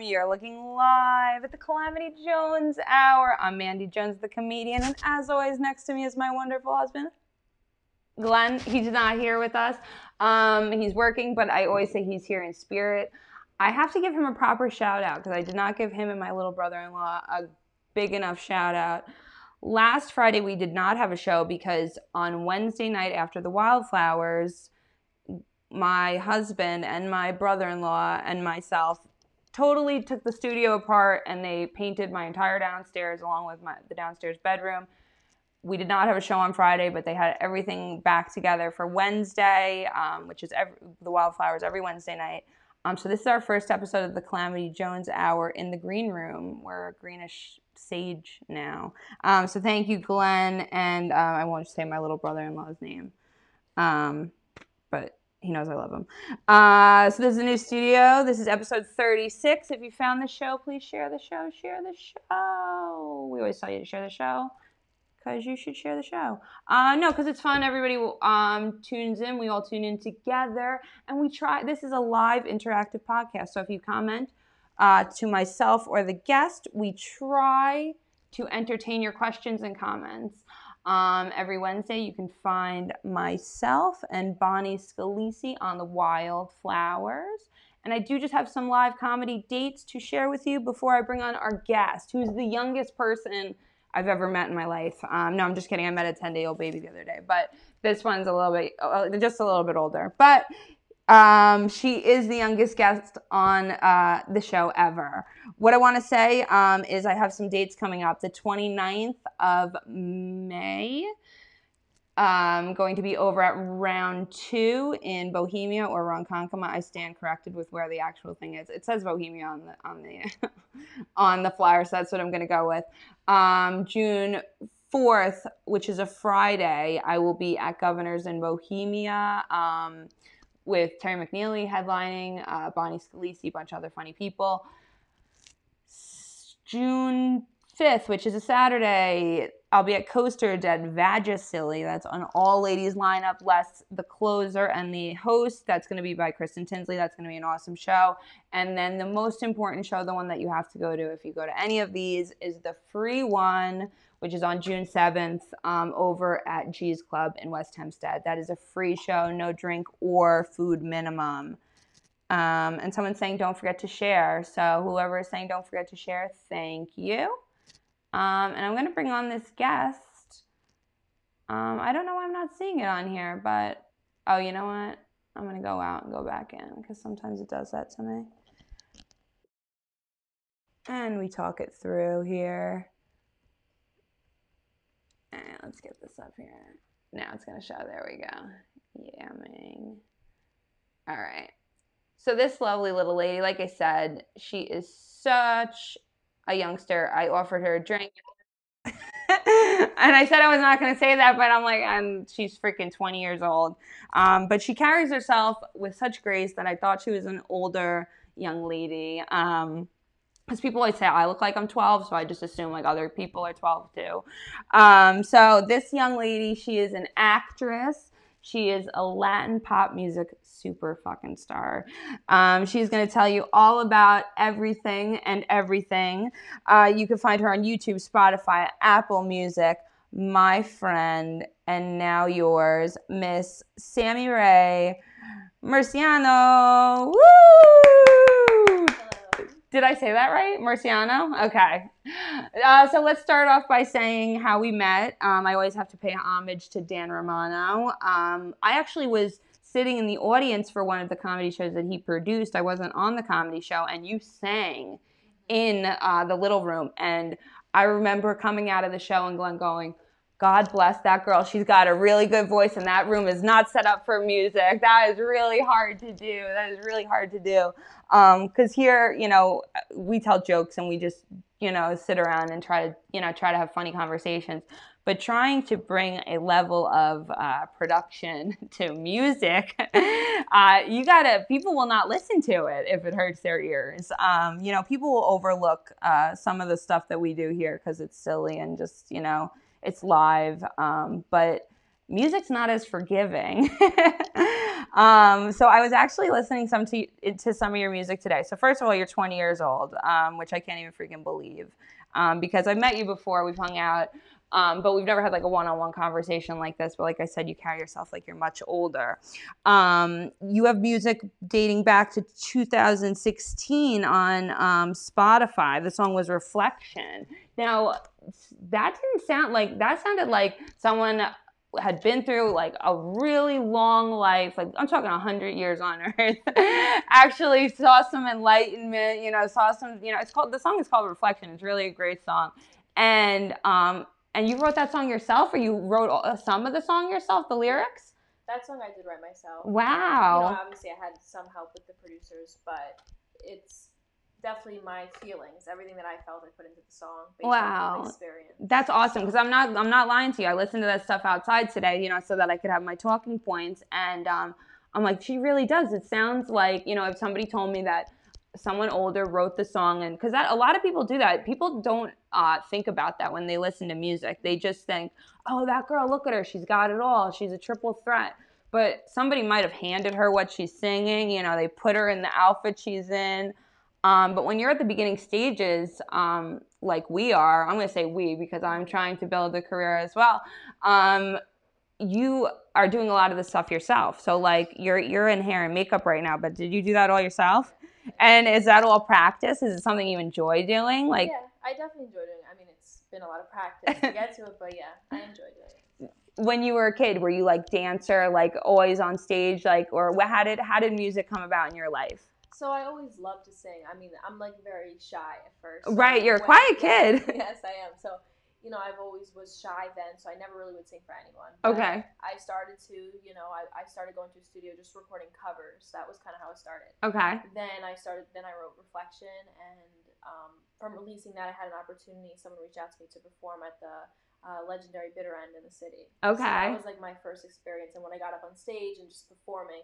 You're looking live at the Calamity Jones Hour. I'm Mandy Jones, the comedian, and as always, next to me is my wonderful husband, Glenn. He's not here with us. Um, he's working, but I always say he's here in spirit. I have to give him a proper shout out because I did not give him and my little brother in law a big enough shout out. Last Friday, we did not have a show because on Wednesday night after the wildflowers, my husband and my brother-in-law and myself totally took the studio apart and they painted my entire downstairs along with my the downstairs bedroom. We did not have a show on Friday, but they had everything back together for Wednesday, um, which is every, the Wildflowers every Wednesday night. Um, so this is our first episode of the Calamity Jones Hour in the green room. We're greenish sage now. Um, so thank you, Glenn, and uh, I won't say my little brother-in-law's name, um, but he knows I love him. Uh, so this is a new studio. This is episode 36. If you found the show, please share the show. Share the show. We always tell you to share the show because you should share the show. Uh, no, because it's fun. Everybody um, tunes in. We all tune in together, and we try. This is a live interactive podcast. So if you comment uh, to myself or the guest, we try to entertain your questions and comments. Um, every Wednesday, you can find myself and Bonnie Scalisi on the Wildflowers. And I do just have some live comedy dates to share with you before I bring on our guest, who's the youngest person I've ever met in my life. Um, no, I'm just kidding. I met a 10 day old baby the other day, but this one's a little bit, uh, just a little bit older. But um, she is the youngest guest on uh, the show ever. What I want to say um, is I have some dates coming up. The 29th of May, um, going to be over at Round Two in Bohemia or Ronkonkoma. I stand corrected with where the actual thing is. It says Bohemia on the on the on the flyer, so that's what I'm going to go with. Um, June 4th, which is a Friday, I will be at Governor's in Bohemia. Um, with Terry McNeely headlining, uh, Bonnie Scalisi, a bunch of other funny people. June 5th, which is a Saturday, I'll be at Coaster at Vagisilly. That's an all ladies lineup, less the closer and the host. That's going to be by Kristen Tinsley. That's going to be an awesome show. And then the most important show, the one that you have to go to if you go to any of these, is the free one which is on June 7th um, over at G's Club in West Hempstead. That is a free show, no drink or food minimum. Um, and someone's saying, don't forget to share. So whoever is saying, don't forget to share, thank you. Um, and I'm going to bring on this guest. Um, I don't know why I'm not seeing it on here, but oh, you know what? I'm going to go out and go back in because sometimes it does that to me. And we talk it through here. Let's get this up here. Now it's going to show. There we go. Yamming. All right. So this lovely little lady, like I said, she is such a youngster. I offered her a drink. and I said I was not going to say that, but I'm like, and she's freaking 20 years old. Um, but she carries herself with such grace that I thought she was an older young lady. Um, because people always say I look like I'm 12, so I just assume like other people are 12 too. Um, so this young lady, she is an actress. She is a Latin pop music super fucking star. Um, she's going to tell you all about everything and everything. Uh, you can find her on YouTube, Spotify, Apple Music. My friend, and now yours, Miss Sammi Rae Murciano. Woo! Did I say that right? Marciano? Okay. Uh, so let's start off by saying how we met. Um, I always have to pay homage to Dan Romano. Um, I actually was sitting in the audience for one of the comedy shows that he produced. I wasn't on the comedy show, and you sang in uh, the little room. And I remember coming out of the show and Glenn going, God bless that girl. She's got a really good voice, and that room is not set up for music. That is really hard to do. That is really hard to do. Because um, here, you know, we tell jokes and we just, you know, sit around and try to, you know, try to have funny conversations. But trying to bring a level of uh, production to music, uh, you gotta, people will not listen to it if it hurts their ears. Um, you know, people will overlook uh, some of the stuff that we do here because it's silly and just, you know, it's live, um, but music's not as forgiving. Um, so I was actually listening some to to some of your music today. So first of all, you're 20 years old, um, which I can't even freaking believe, um, because I've met you before. We've hung out. Um, but we've never had like a one-on-one conversation like this. But like I said, you carry yourself like you're much older. Um, you have music dating back to 2016 on Spotify. The song was Reflection. Now, that didn't sound like that sounded like someone had been through like a really long life like i'm talking 100 years on earth actually saw some enlightenment you know saw some you know it's called the song is called reflection it's really a great song. And um and you wrote that song yourself or you wrote some of the song yourself the lyrics? That song i did write myself. Wow. You know, obviously i had some help with the producers but it's definitely my feelings. Everything that I felt, I put into the song. wow, experience. That's awesome because I'm not I'm not lying to you. I listened to that stuff outside today, you know, so that I could have my talking points. And um, I'm like, she really does. It sounds like you know, if somebody told me that someone older wrote the song and because that a lot of people do that people don't uh, think about that when they listen to music they just think oh that girl look at her she's got it all she's a triple threat but somebody might have handed her what she's singing you know they put her in the outfit she's in um, but when you're at the beginning stages, um, like we are, I'm going to say we because I'm trying to build a career as well. Um, you are doing a lot of the stuff yourself. So like you're you're in hair and makeup right now, but did you do that all yourself? And is that all practice? Is it something you enjoy doing? Like Yeah, I definitely enjoy doing it. I mean, it's been a lot of practice to get to it, but yeah, I enjoy doing it. When you were a kid, were you like dancer, like always on stage, like, or how did how did music come about in your life? So I always love to sing. I mean, I'm like very shy at first. So right, you're a quiet kid. yes, I am. So, you know, I've always was shy then, so I never really would sing for anyone. But okay. I started to, you know, I, I started going to a studio just recording covers. That was kind of how it started. Okay. Then I started, then I wrote Reflection, and um, from releasing that, I had an opportunity. Someone reached out to me to perform at the uh, legendary Bitter End in the city. Okay. So that was like my first experience, and when I got up on stage and just performing,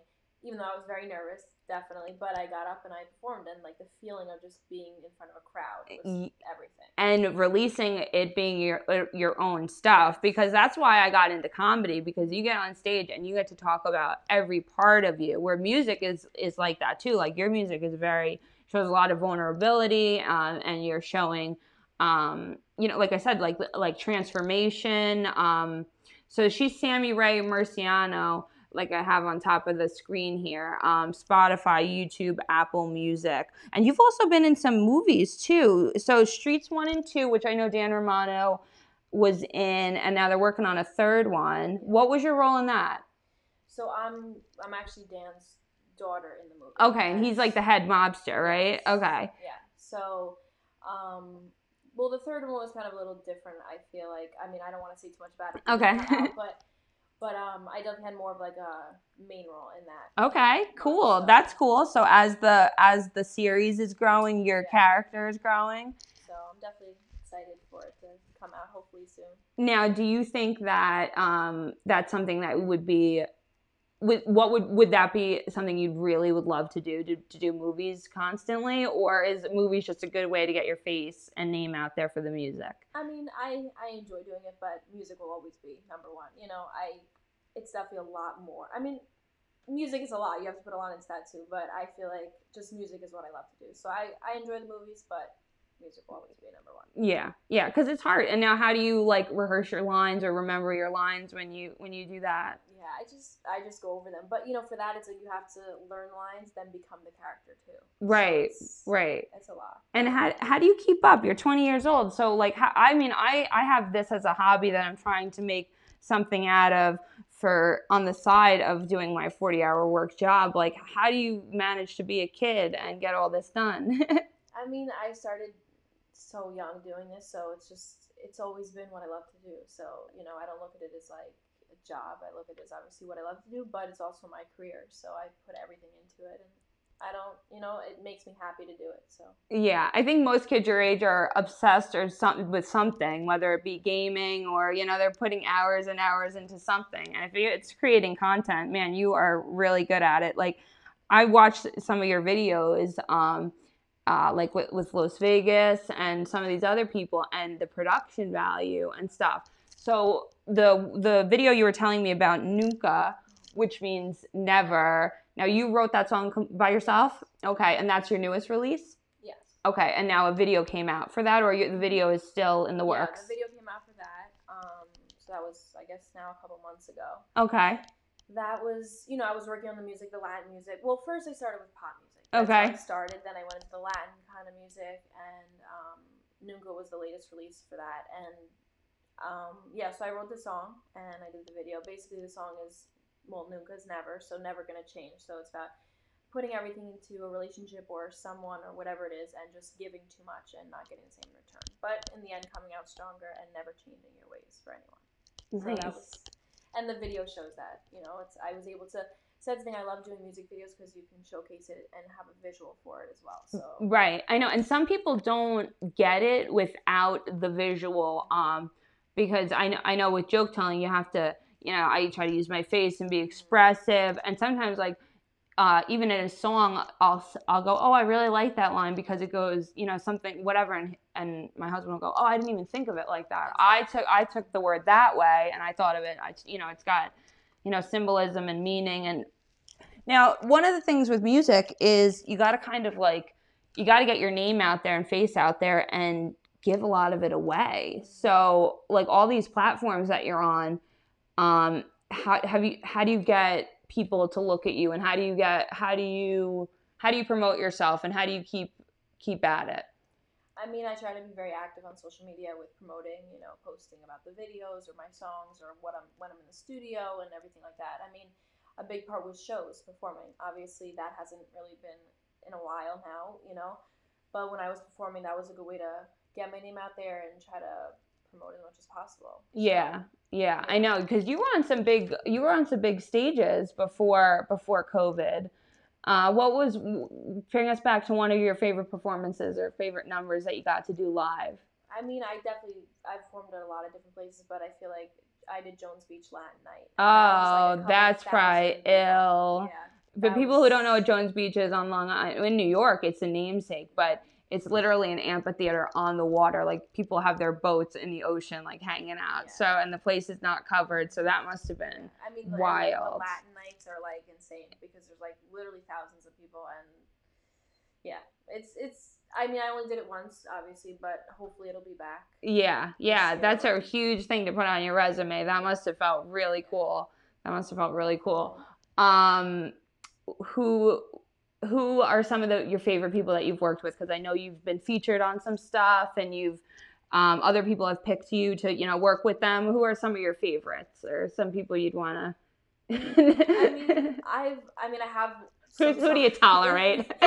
even though I was very nervous, definitely. But I got up and I performed, and like the feeling of just being in front of a crowd was everything. And releasing it being your uh, your own stuff, because that's why I got into comedy. Because you get on stage and you get to talk about every part of you. Where music is is like that too. Like your music is very shows a lot of vulnerability, uh, and you're showing, um, you know, like I said, like like transformation. Um, so she's Sammi Rae Murciano like I have on top of the screen here um, Spotify, YouTube, Apple Music. And you've also been in some movies too. So, Streets 1 and 2, which I know Dan Romano was in, and now they're working on a third one. What was your role in that? So, I'm, I'm actually Dan's daughter in the movie. Okay, and he's like the head mobster, right? Okay. Yeah. So, um, well, the third one was kind of a little different. I feel like. I mean, I don't want to say too much about it. Okay. but but um, I definitely had more of like a main role in that. Okay, cool. So. That's cool. So as the as the series is growing, your yeah. character is growing. So I'm definitely excited for it to come out hopefully soon. Now, do you think that um, that's something that would be would, what would would that be something you really would love to do to, to do movies constantly or is movies just a good way to get your face and name out there for the music i mean i i enjoy doing it but music will always be number one you know i it's definitely a lot more i mean music is a lot you have to put a lot into that too but i feel like just music is what i love to do so i i enjoy the movies but music will always be number one. Yeah, yeah, because it's hard. And now, how do you like rehearse your lines or remember your lines when you when you do that? Yeah, I just I just go over them. But you know, for that, it's like you have to learn lines, then become the character too. Right, so right. It's a lot. And how how do you keep up? You're 20 years old, so like, how, I mean, I I have this as a hobby that I'm trying to make something out of for on the side of doing my 40 hour work job like how do you manage to be a kid and get all this done i mean i started so young doing this, so it's just it's always been what I love to do. So you know, I don't look at it as like job. I look at it as obviously what I love to do, but it's also my career. So I put everything into it, and I don't, you know, it makes me happy to do it. So yeah, I think most kids your age are obsessed or something with something, whether it be gaming or you know they're putting hours and hours into something. And if it's creating content, man, you are really good at it. Like I watched some of your videos. Um, uh, like with, with Los Vegas and some of these other people and the production value and stuff. So the the video you were telling me about Nunca, which means never. Now you wrote that song by yourself, okay, and that's your newest release. Yes. Okay, and now a video came out for that, or you, the video is still in the works. Yeah, the video came out for that. Um, so that was, I guess, now a couple months ago. Okay. That was, you know, I was working on the music, the Latin music. Well, first I started with pop music. Okay. how I started. Then I went into the Latin kind of music, and um, Nunca was the latest release for that. And um, yeah, so I wrote the song and I did the video. Basically, the song is well, Nunca is never, so never gonna change. So it's about putting everything into a relationship or someone or whatever it is, and just giving too much and not getting the same in return. But in the end, coming out stronger and never changing your ways for anyone. So that was, and the video shows that. You know, it's I was able to. So the thing I love doing music videos because you can showcase it and have a visual for it as well. So Right. I know. And some people don't get it without the visual. Um, because I know, I know with joke telling, you have to, you know, I try to use my face and be expressive. And sometimes, like, uh, even in a song, I'll, I'll go, oh, I really like that line because it goes, you know, something, whatever. And, and my husband will go, oh, I didn't even think of it like that. I took, I took the word that way and I thought of it, I, you know, it's got, you know, symbolism and meaning. And now, one of the things with music is you got to kind of like, you got to get your name out there and face out there and give a lot of it away. So, like all these platforms that you're on, um, how have you? How do you get people to look at you, and how do you get? How do you? How do you promote yourself, and how do you keep keep at it? I mean, I try to be very active on social media with promoting, you know, posting about the videos or my songs or what I'm when I'm in the studio and everything like that. I mean, a big part was shows, performing. Obviously, that hasn't really been in a while now, you know. But when I was performing, that was a good way to get my name out there and try to promote as much as possible. Yeah, yeah, I know because you were on some big you were on some big stages before before COVID. Uh, what was bring us back to one of your favorite performances or favorite numbers that you got to do live? I mean, I definitely I've performed at a lot of different places, but I feel like I did Jones Beach Latin night. and that like, Oh, that's probably ill. Yeah. That people who don't know what Jones Beach is on Long Island, in New York, it's a namesake, but it's literally an amphitheater on the water. Like people have their boats in the ocean, like hanging out. Yeah. So, and the place is not covered. So that must have been. I mean, the, and, like, the Wild. Latin nights are like insane because there's like literally thousands of people, and yeah, it's it's. I mean, I only did it once, obviously, but hopefully it'll be back. Yeah, yeah, year. that's a huge thing to put on your resume. That must have felt really cool. That must have felt really cool. Um, who who are some of the your favorite people that you've worked with? Because I know you've been featured on some stuff, and you've um, other people have picked you to you know work with them. Who are some of your favorites, or some people you'd want to? I mean, I've. I mean, I have. who, who do you tolerate?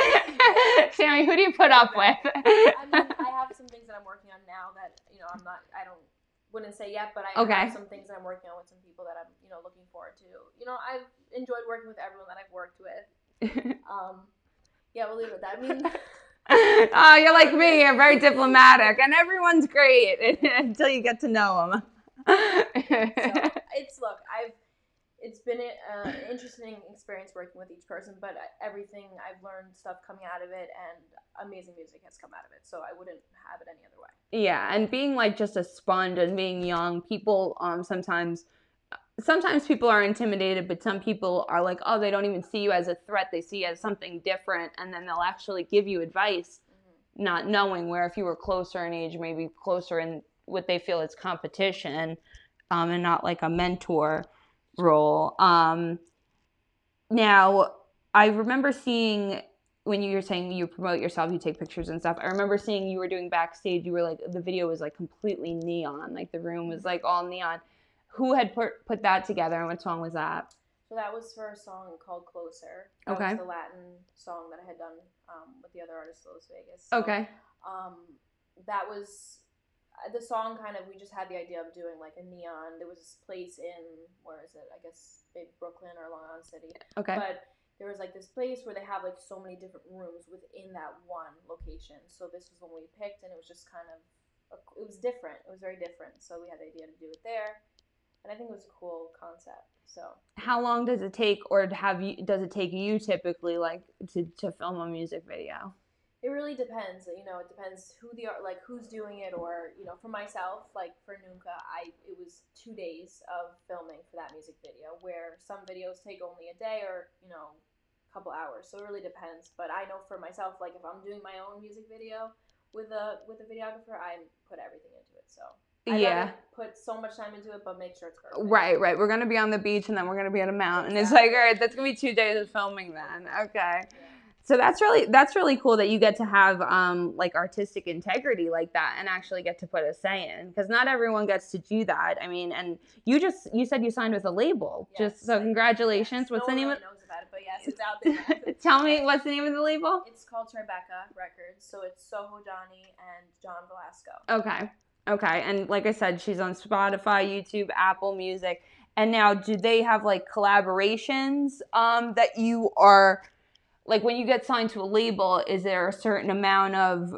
Sammi, who do you put up with? I mean, I have some things that I'm working on now that you know I'm not. I don't wouldn't say yet, but I Okay. have some things that I'm working on with some people that I'm you know looking forward to. You know, I've enjoyed working with everyone that I've worked with. Um, yeah, we'll leave it at that. I mean. oh, you're like me. You're very diplomatic, and everyone's great until you get to know them. so it's look i've it's been an interesting experience working with each person but everything i've learned stuff coming out of it and amazing music has come out of it so i wouldn't have it any other way yeah, and being like just a sponge and being young, people um sometimes sometimes people are intimidated, but some people are like, oh, they don't even see you as a threat. They see you as something different, and then they'll actually give you advice, hmm not knowing where if you were closer in age, maybe closer in what they feel is competition, um, and not like a mentor role. Um, now, I remember seeing when you were saying you promote yourself, you take pictures and stuff. I remember seeing you were doing backstage. You were like the video was like completely neon, like the room was like all neon. Who had put put that together, and what song was that? so that was for a song called closer. That Okay. was the latin song that i had done um, with the other artist Las vegas. So, Okay. um, that was uh, the song kind of we just had the idea of doing like a neon. There was this place in where is it? I guess maybe brooklyn or long island city. Okay. but there was like this place where they have like so many different rooms within that one location. So this was when we picked and it was just kind of it was different. It was very different. So we had the idea to do it there and i think it was a cool concept so How long does it take, or have you? Does it take you typically like to to film a music video? It really depends. You know, it depends who the art, like who's doing it, or you know, for myself, like for Nunca, I it was two days of filming for that music video, where some videos take only a day or you know, a couple hours. So it really depends. But I know for myself, like if I'm doing my own music video with a with a videographer, I put everything into it. So yeah. put so much time into it, but make sure it's perfect. Right, right. We're gonna be on the beach and then we're gonna be at a mountain. It's like, all right, that's gonna be two days of filming then. Okay. Yeah. So that's really that's really cool that you get to have um like artistic integrity like that and actually get to put a say in because not everyone gets to do that. I mean, and you just you said you signed with a label. Yes, just so I- congratulations. yes. What's no the name really knows about it, but yes, it's out there. Tell me what's the name of the label? It's called Tribeca Records, so it's Soho Johnny and John Velasco. Okay. Okay. And like I said, she's on Spotify, YouTube, Apple Music. And now do they have like collaborations um that you are like when you get signed to a label, is there a certain amount of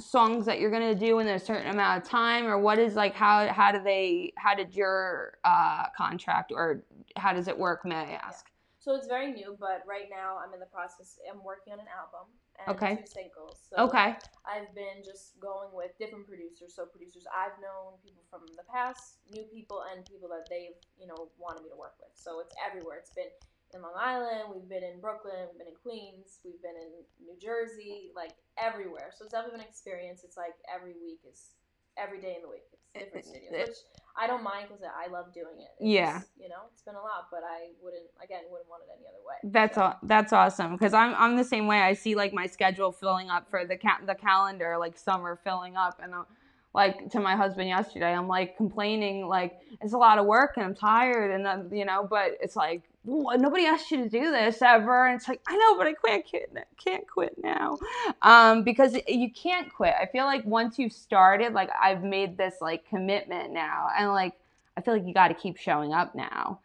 songs that you're gonna do in a certain amount of time or what is like how how do they how did your uh contract or how does it work, may I ask? So it's very new, but right now I'm in the process. I'm working on an album and Okay. two singles. So Okay. I've been just going with different producers. So producers I've known, people from the past, new people, and people that they've you know wanted me to work with. So it's everywhere. It's been in Long Island. We've been in Brooklyn. We've been in Queens. We've been in New Jersey. Like everywhere. So it's definitely an experience. It's like every week is every day in the week. It's different studios, which I don't mind because I love doing it. It's Yeah. you know, it's been a lot, but I wouldn't again wouldn't want it any other way. That's So- all. That's awesome because I'm I'm the same way. I see like my schedule filling up for the ca- the calendar, like summer filling up, and I'm like to my husband yesterday. I'm like complaining, like it's a lot of work and I'm tired, and then you know, but it's like nobody asked you to do this ever, and it's like I know, but I can't quit. Can't quit now, um, because you can't quit. I feel like once you've started, like I've made this like commitment now, and like I feel like you got to keep showing up now.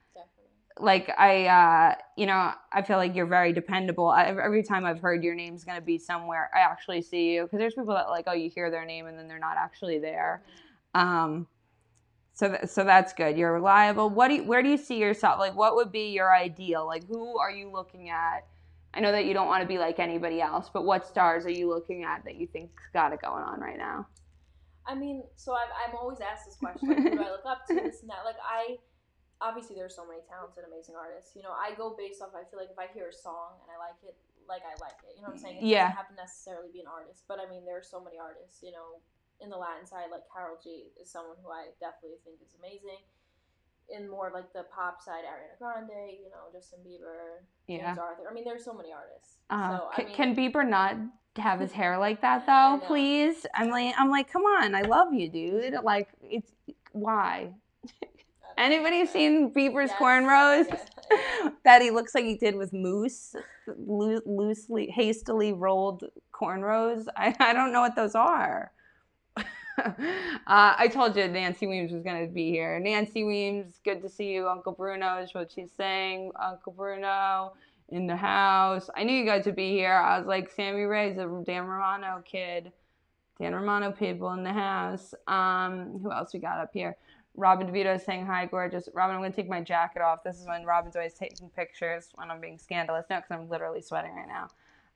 Like I, uh, you know, I feel like you're very dependable. I, every time I've heard your name's gonna be somewhere, I actually see you because there's people that like, oh, you hear their name and then they're not actually there. Um, so th- so that's good. You're reliable. What do you, where do you see yourself? Like, what would be your ideal? Like, who are you looking at? I know that you don't want to be like anybody else, but what stars are you looking at that you think's got it going on right now? I mean, so I've, I'm always asked this question, like, who do I look up to, this and that. Like, I, obviously there's so many talented, amazing artists. You know, I go based off, I feel like if I hear a song and I like it, like I like it. You know what I'm saying? It Yeah. doesn't have to necessarily be an artist, but I mean, there are so many artists, you know, in the Latin side, like Karol G is someone who I definitely think is amazing. In more like the pop side, Ariana Grande, you know, Justin Bieber, James Yeah. Arthur. I mean, there's so many artists. Uh, so, I can, mean, can Bieber not have his hair like that though? Please, I'm like, I'm like, come on, I love you, dude. Like, it's why? Anybody seen Bieber's Yes. cornrows? Yeah. that he looks like he did with Moose, loo- loosely, hastily rolled cornrows. I, I don't know what those are. uh, I told you Nancy Weems was going to be here. Nancy Weems, good to see you. Uncle Bruno is what she's saying. Uncle Bruno in the house. I knew you guys would be here. I was like, Sammi Rae's a Dan Romano kid. Dan Romano people in the house. Um, who else we got up here? Robin DeVito is saying hi, gorgeous. Robin, I'm going to take my jacket off. This is when Robin's always taking pictures when I'm being scandalous. No, because I'm literally sweating right now.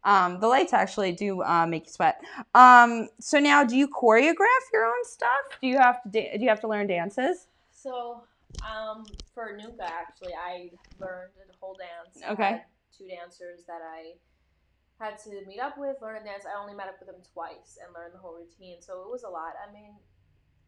Um, the lights actually do uh, make you sweat. Um, so now, do you choreograph your own stuff? Do you have to da- do you have to learn dances? So, um, for Nunca, actually, I learned a whole dance. Okay. two dancers that I had to meet up with, learn a dance. I only met up with them twice and learned the whole routine. So it was a lot. I mean,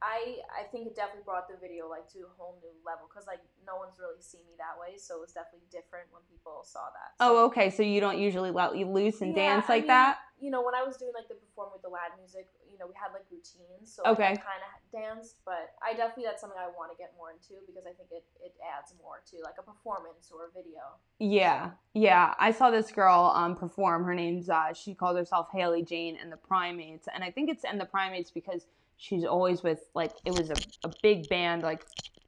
I I think it definitely brought the video like to a whole new level because like no one's really seen me that way. So it was definitely different when people saw that. So, Oh, okay. So you don't usually let you loose and Yeah, dance I like mean, that? You know, when I was doing like the perform with the Latin music, you know, we had like routines, so Okay. like, I kind of danced. But I definitely that's something I want to get more into because I think it it adds more to like a performance or a video. Yeah, yeah. I saw this girl um perform. Her name's uh she called herself Hayley Jane and the Primates, and I think it's in the Primates because she's always with like it was a, a big band like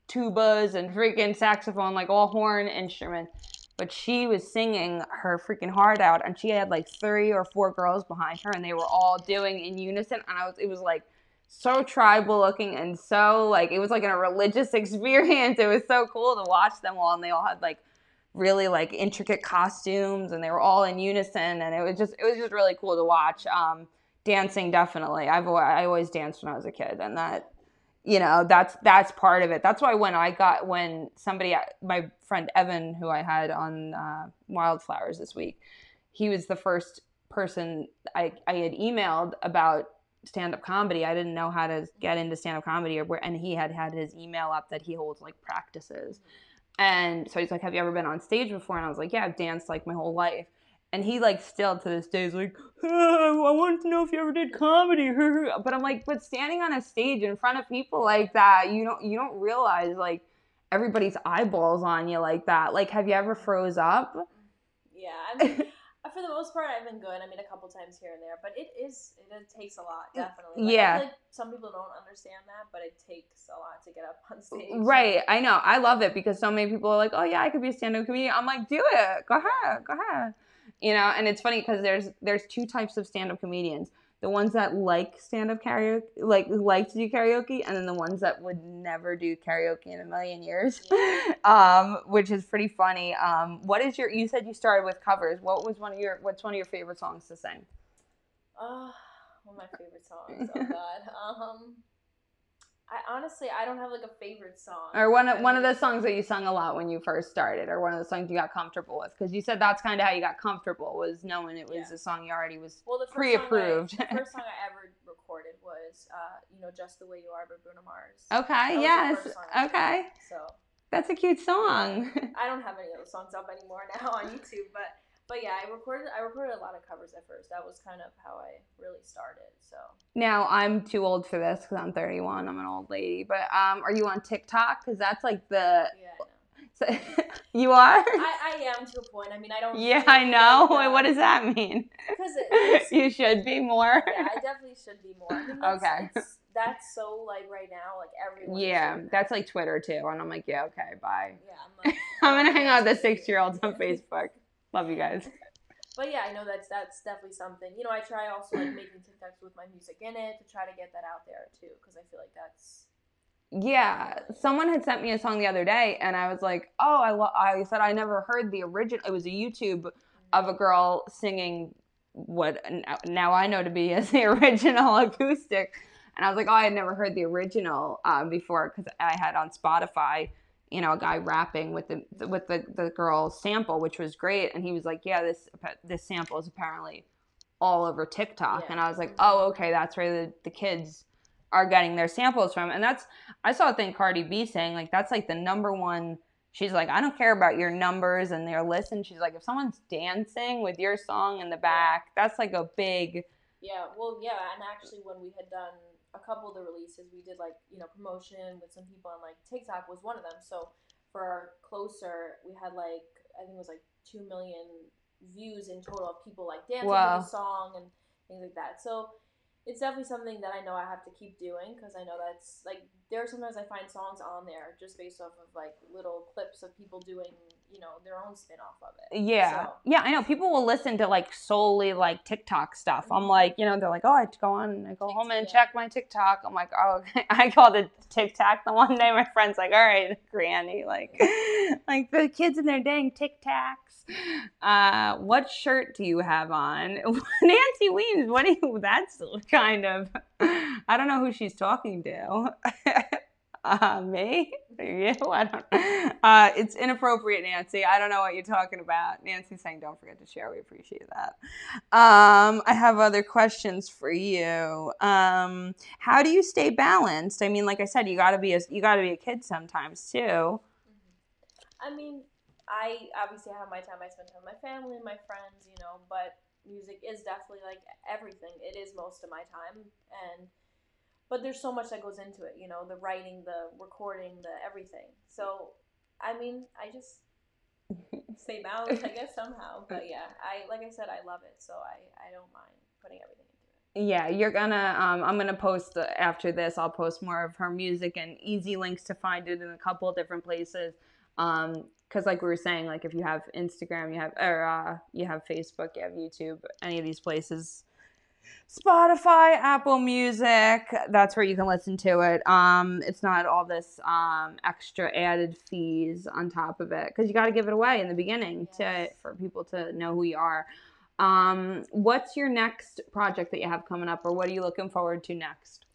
tubas and freaking saxophone, like all horn instruments. But she was singing her freaking heart out, and she had like three or four girls behind her, and they were all doing in unison. And I was, it was like so tribal looking and so like it was like a religious experience. It was so cool to watch them all, and they all had like really like intricate costumes and they were all in unison and it was just it was just really cool to watch um, dancing definitely i've i always danced when i was a kid and that you know that's that's part of it that's why when i got when somebody my friend evan who i had on uh, wildflowers this week he was the first person i, I had emailed about stand-up comedy i didn't know how to get into stand-up comedy or where and he had had his email up that he holds like practices and so he's like, Have you ever been on stage before? And I was like, Yeah, I've danced like my whole life. And he like still to this day is like, oh, I wanted to know if you ever did comedy. but I'm like, but standing on a stage in front of people like that, you don't you don't realize like everybody's eyeballs on you like that. Like, have you ever froze up? Mm-hmm. Yeah, I mean, uh, for the most part, I've been good. I mean, a couple times here and there, but it is it, it takes a lot, mm, definitely. Like, yeah. like some people don't understand that, but it takes a lot to get up on stage. Mm, right. I know. I love it because so many people are like, "Oh yeah, I could be a stand-up comedian." I'm like, "Do it. Go ahead. Go ahead." You know, and it's funny because there's there's two types of stand-up comedians the ones that like stand up karaoke, like like to do karaoke, and then the ones that would never do karaoke in a million years, um, which is pretty funny. Um, what is your? You said you started with covers. What was one of your? What's one of your favorite songs to sing? Uh, one of my favorite songs. Oh God. Um, I honestly I don't have like a favorite song. Or one of one of the songs that you sung a lot when you first started, or one of the songs you got comfortable with, because you said that's kind of how you got comfortable was knowing it was yeah. a song you already was well, the pre-approved. Song I, the first song I ever recorded was, uh, you know, "Just the Way You Are" by Bruno Mars. Okay. Yes. Okay. So that's a cute song. I don't have any of those songs up anymore now on YouTube, but but yeah, I recorded I recorded a lot of covers at first. That was kind of how I really started. So now I'm too old for this because I'm 31. I'm an old lady. But um, are you on TikTok? Because that's like the. Yeah. So, you are? I, I am to a point. I mean, I don't. Yeah, I know. Like, what does that mean? Because it, you should be more. Yeah, I definitely should be more. I mean, that's, okay. that's so like right now, like everyone. Yeah, that's like Twitter too, and I'm like, yeah, okay, bye. Yeah, I'm like. I'm gonna hang out with the six year olds on Facebook. Love you guys. But yeah, I know that's that's definitely something. You know, I try also like making TikToks with my music in it to try to get that out there too, because I feel like that's. Yeah, someone had sent me a song the other day, and I was like, "Oh, I lo-, I said I never heard the original. It was a YouTube of a girl singing what now I know to be as the original acoustic." And I was like, "Oh, I had never heard the original um, before because I had on Spotify." You know a guy rapping with the with the the girl sample which was great. And he was like yeah this this sample is apparently all over TikTok. Yeah. and I was like oh okay that's where the, the kids are getting their samples from. And that's I saw a thing Cardi B saying like that's like the number one she's like I don't care about your numbers and their listen she's like if someone's dancing with your song in the back that's like a big yeah well yeah and actually when we had done a couple of the releases we did like you know promotion with some people on like TikTok was one of them. So for our closer, we had like I think it was like two million views in total of people like dancing wow. to the song and things like that. So it's definitely something that I know I have to keep doing because I know that's like there are sometimes I find songs on there just based off of like little clips of people doing you know their own spin off of it. Yeah, so. yeah, I know people will listen to like solely like TikTok stuff. Mm-hmm. I'm like, you know, they're like, oh, I go on, and I go home and yeah. check my TikTok. I'm like, oh, okay. I called it TikTok the one day. My friend's like, all right, Granny, like, like the kids in their dang TikToks. Uh, what shirt do you have on? Nancy Weems, what do you? That's kind of. I don't know who she's talking to. Uh, me? You? I don't. Uh, it's inappropriate, Nancy. I don't know what you're talking about. Nancy's saying, "Don't forget to share." We appreciate that. Um, I have other questions for you. Um, how do you stay balanced? I mean, like I said, you gotta be a you gotta be a kid sometimes too. Mm-hmm. I mean, I obviously have my time. I spend time with my family and my friends, you know. But music is definitely like everything. It is most of my time, and but there's so much that goes into it you know the writing the recording the everything. So i mean i just stay balanced i guess somehow. But yeah i like i said i love it so i i don't mind putting everything into it. Yeah you're gonna um, i'm gonna post after this i'll post more of her music and easy links to find it in a couple different places. Um because like we were saying like if you have instagram you have or uh, you have facebook you have youtube any of these places Spotify, Apple Music. That's where you can listen to it. Um, it's not all this um, extra added fees on top of it because you got to give it away in the beginning Yes. to for people to know who you are. Um, what's your next project that you have coming up, or what are you looking forward to next?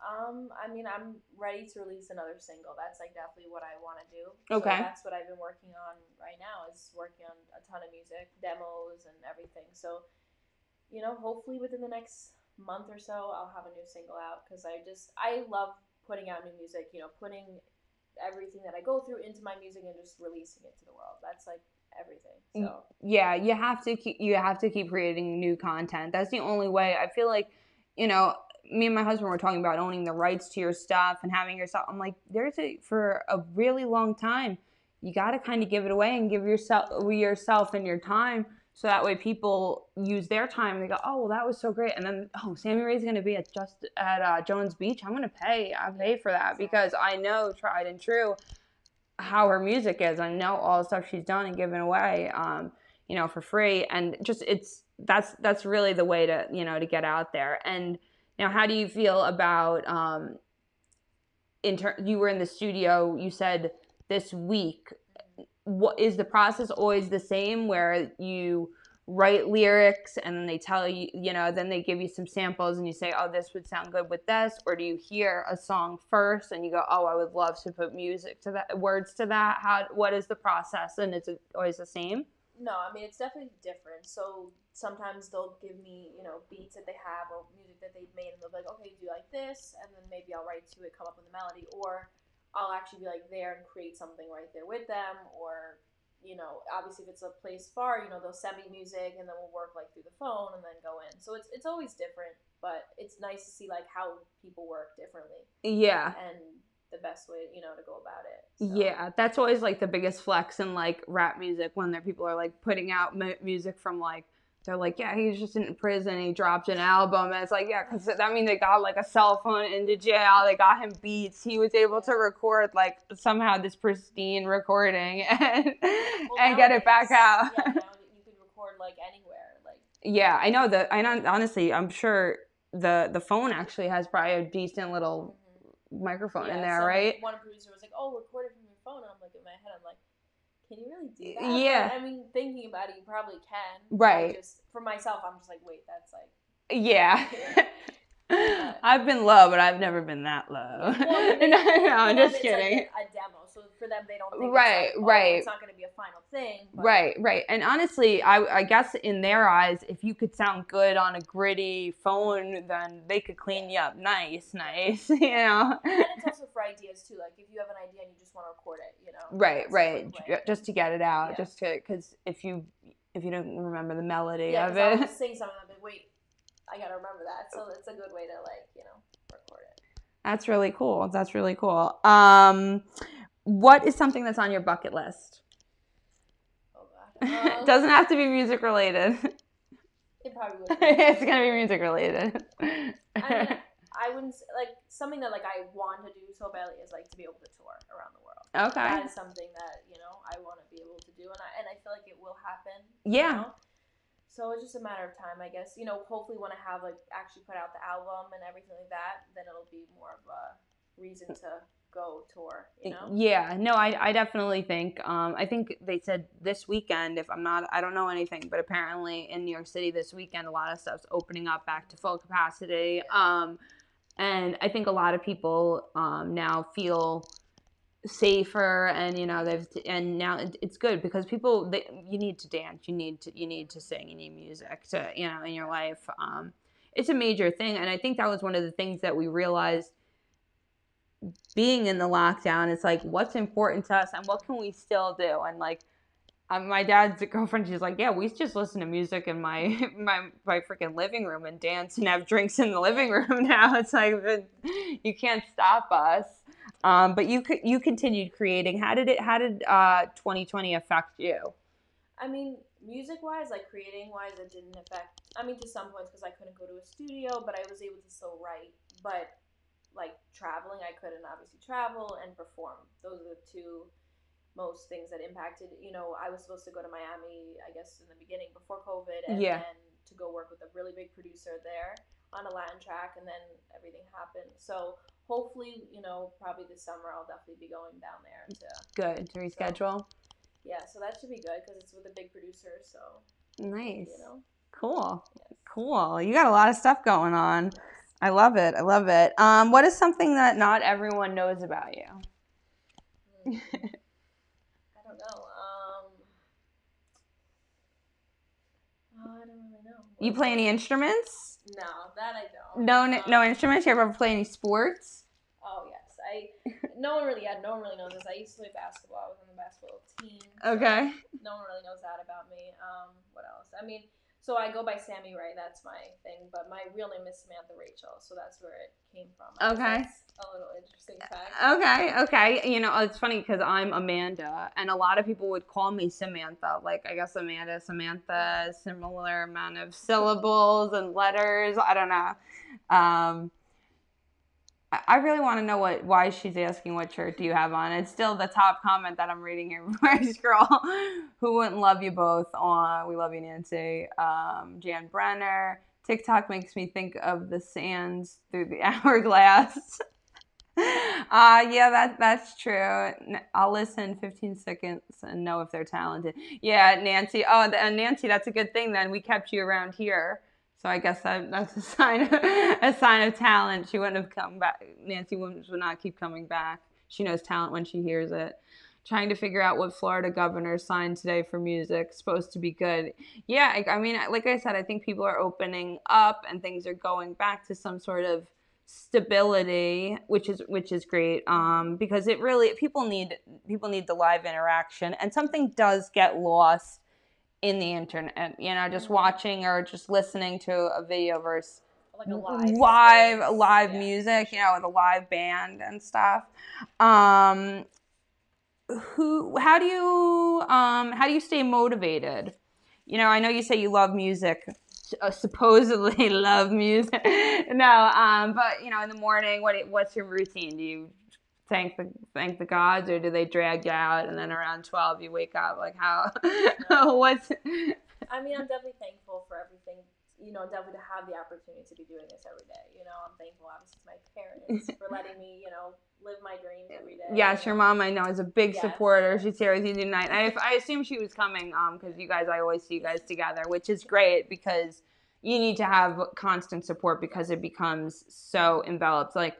Um, I mean, I'm ready to release another single. That's like definitely what I want to do. Okay. So that's what I've been working on right now is working on a ton of music, demos, and everything. So, you know, hopefully within the next month or so, I'll have a new single out because I just I love putting out new music. You know, putting everything that I go through into my music and just releasing it to the world. That's like everything. So mm, yeah you have to keep you have to keep creating new content that's the only way i feel like you know me and my husband were talking about owning the rights to your stuff and having your stuff i'm like there's a for a really long time you got to kind of give it away and give yourself yourself and your time so that way people use their time they go oh well that was so great and then oh sammi rae's going to be at just at uh, jones beach i'm going to pay i pay for that because i know tried and true how her music is. I know all the stuff she's done and given away, um, you know, for free, and just it's that's that's really the way to you know to get out there. And now, how do you feel about um, in ter- you were in the studio? You said this week. What is the process always the same? Where you write lyrics and then they tell you, you know, then they give you some samples and you say, oh, this would sound good with this, or do you hear a song first and you go, oh, I would love to put music to that, words to that? How, what is the process? And is it always the same? No, I mean it's definitely different. So sometimes they'll give me, you know, beats that they have or music that they've made, and they'll be like, okay, do you like this, and then maybe I'll write to it, come up with a melody, or I'll actually be like there and create something right there with them, or you know, obviously if it's a place far, you know, they'll send me music, and then we'll work like through the phone and then go in. So it's it's always different, but it's nice to see like how people work differently Yeah. and the best way, you know, to go about it. So, Yeah, that's always like the biggest flex in like rap music when there people are like putting out mu- music from like they're like, yeah, he's just in prison. He dropped an album, and it's like, yeah, because that means they got like a cell phone into jail. They got him beats. He was able to record like somehow this pristine recording and Well, and get it back out. Yeah, now you can record like anywhere, like. Yeah, I know that. I know. Honestly, I'm sure the the phone actually has probably a decent little mhm. microphone in there, so right? One producer was like, "Oh, record it from your phone." And I'm like, in my head, I'm like, "Can you really do that?" Yeah. But, I mean, thinking about it, you probably can. I Right. just for myself, I'm just like, wait, that's like. Yeah. I've been low, but I've never been that low. Well, no, no, I'm just it's like kidding. a, a demo, so for them, they don't think Right, like, oh, right. It's not going to be a final thing. But Right, right. And honestly, I, I guess in their eyes, if you could sound good on a gritty phone, then they could clean you up nice, nice, you know? And it's also for ideas too. Like if you have an idea and you just want to record it, you know. Right, right. Just to get it out, Yeah. just to, because if you, if you don't remember the melody Yeah, of 'cause I'll it. sing something. I'm like, wait, I gotta remember that. So it's a good way to like, you know, record it. That's really cool. That's really cool. Um, what is something that's on your bucket list? Oh god. Um, Doesn't have to be music related. It probably would. it's gonna be music related. I mean, I wouldn't like something that like I want to do so badly is like to be able to tour around the world. okay. That is something that you know I want to be able to do, and I and I feel like it will happen. you Yeah. know? So it's just a matter of time, I guess. You know, hopefully when I have like actually put out the album and everything like that, then it'll be more of a reason to go tour. You know. Yeah, no, I, I definitely think. Um, I think they said this weekend. If I'm not, I don't know anything, but apparently in New York City this weekend, a lot of stuff's opening up back to full capacity. Um, and I think a lot of people um, now feel safer, and you know they've and now it's good because people they, you need to dance, you need to you need to sing, you need music to you know in your life. Um, it's a major thing, and I think that was one of the things that we realized being in the lockdown it's like what's important to us and what can we still do and like um, my dad's girlfriend she's like yeah we just listen to music in my my my freaking living room and dance and have drinks in the living room now it's like you can't stop us um, but you you continued creating how did it how did uh 2020 affect you I mean, music wise, like creating wise, it didn't affect. I mean, to some points because I couldn't go to a studio, but I was able to still write. But like traveling, I couldn't obviously travel and perform. Those are the two most things that impacted. You know, I was supposed to go to Miami, I guess, in the beginning before COVID, and Yeah. then to go work with a really big producer there on a Latin track, and then everything happened. So hopefully, you know, probably this summer I'll definitely be going down there to Good to reschedule. yeah. So that should be good because it's with a big producer. So Nice. you know, Cool. yes. Cool. You got a lot of stuff going on. I love it. I love it. Um, what is something that not everyone knows about you? Hmm. I don't know. Um, oh, I don't really know. You play any instruments? No, that I don't. No, n- no Um, instruments. You ever play any sports? Oh yes, I. No one really, yeah, no one really knows this. I used to play basketball. I was on the basketball team. so Okay. No one really knows that about me. Um, what else? I mean, so I go by Sammi Rae. That's my thing. But my real name is Samantha Rachel. So that's where it came from. I Okay. A little interesting fact. Okay, okay. You know, it's funny because I'm Amanda, and a lot of people would call me Samantha. Like, I guess Amanda, Samantha, similar amount of syllables and letters. I don't know. Um, I- really want to know what why she's asking what shirt do you have on. It's still the top comment that I'm reading here before I scroll. Who wouldn't love you both? On we love you, Nancy. Um, Jan Brenner. TikTok makes me think of the sands through the hourglass. Uh, yeah, that that's true. I'll listen 15 seconds and know if they're talented. Yeah, Nancy. Oh, th- and Nancy, that's a good thing. Then we kept you around here, so I guess that, that's a sign of, a sign of talent. She wouldn't have come back. Nancy would, would not keep coming back. She knows talent when she hears it. Trying to figure out what Florida governor signed today for music. Supposed to be good. Yeah, I, I mean, like I said, I think people are opening up and things are going back to some sort of stability which is which is great um because it really people need people need the live interaction and something does get lost in the internet you know just Mhm. watching or just listening to a video versus Like a live. live live Yeah. music you know with a live band and stuff um who how do you um how do you stay motivated you know i know you say you love music uh, supposedly love music no um but you know in the morning what what's your routine do you thank the thank the gods or do they drag you out and then around 12 you wake up like how what's I mean, I'm definitely thankful for everything. You know, definitely to have the opportunity to be doing this every day. You know, I'm thankful, obviously, to my parents for letting me, you know, live my dreams every day. Yes, your mom I know is a big Yes. supporter. She's here with you tonight. I, I assume she was coming um because you guys I always see you guys together, which is great because you need to have constant support because it becomes so enveloped. Like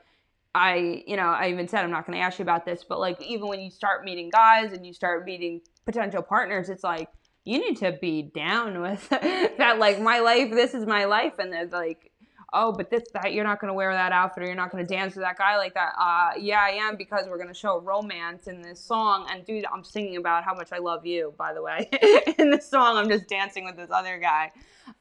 I, you know, I even said I'm not going to ask you about this, but like even when you start meeting guys and you start meeting potential partners, it's like you need to be down with that. Like my life, this is my life, and they're like oh, but this that you're not gonna wear that outfit or you're not gonna dance with that guy like that. Uh, yeah, I am because we're gonna show romance in this song. And dude, I'm singing about how much I love you. By the way, in this song, I'm just dancing with this other guy.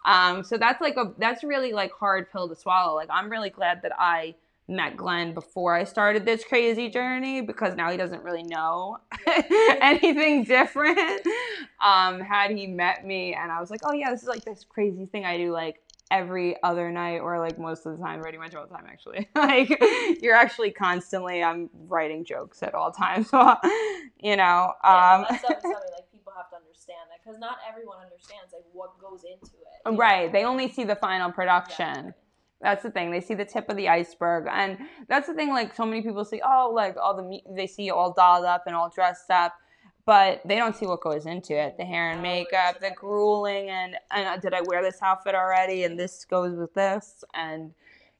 Um, so that's like a that's really like hard pill to swallow. Like I'm really glad that I met Glenn before I started this crazy journey because now he doesn't really know anything different. Um, had he met me and I was like, oh yeah, this is like this crazy thing I do like every other night or like most of the time, pretty much all the time actually. like you're actually constantly I'm writing jokes at all times. So, you know, Yeah, um, that's something like people have to understand that because not everyone understands like what goes into it. you know? right. They only see the final production. Exactly. That's the thing. They see the tip of the iceberg, and that's the thing. Like so many people see, oh, like all the they see you all dolled up and all dressed up, but they don't see what goes into it: the hair and makeup, the grueling, and and uh, did I wear this outfit already? And this goes with this, and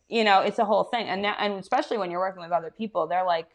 you know, it's a whole thing. And now, and especially when you're working with other people, they're like,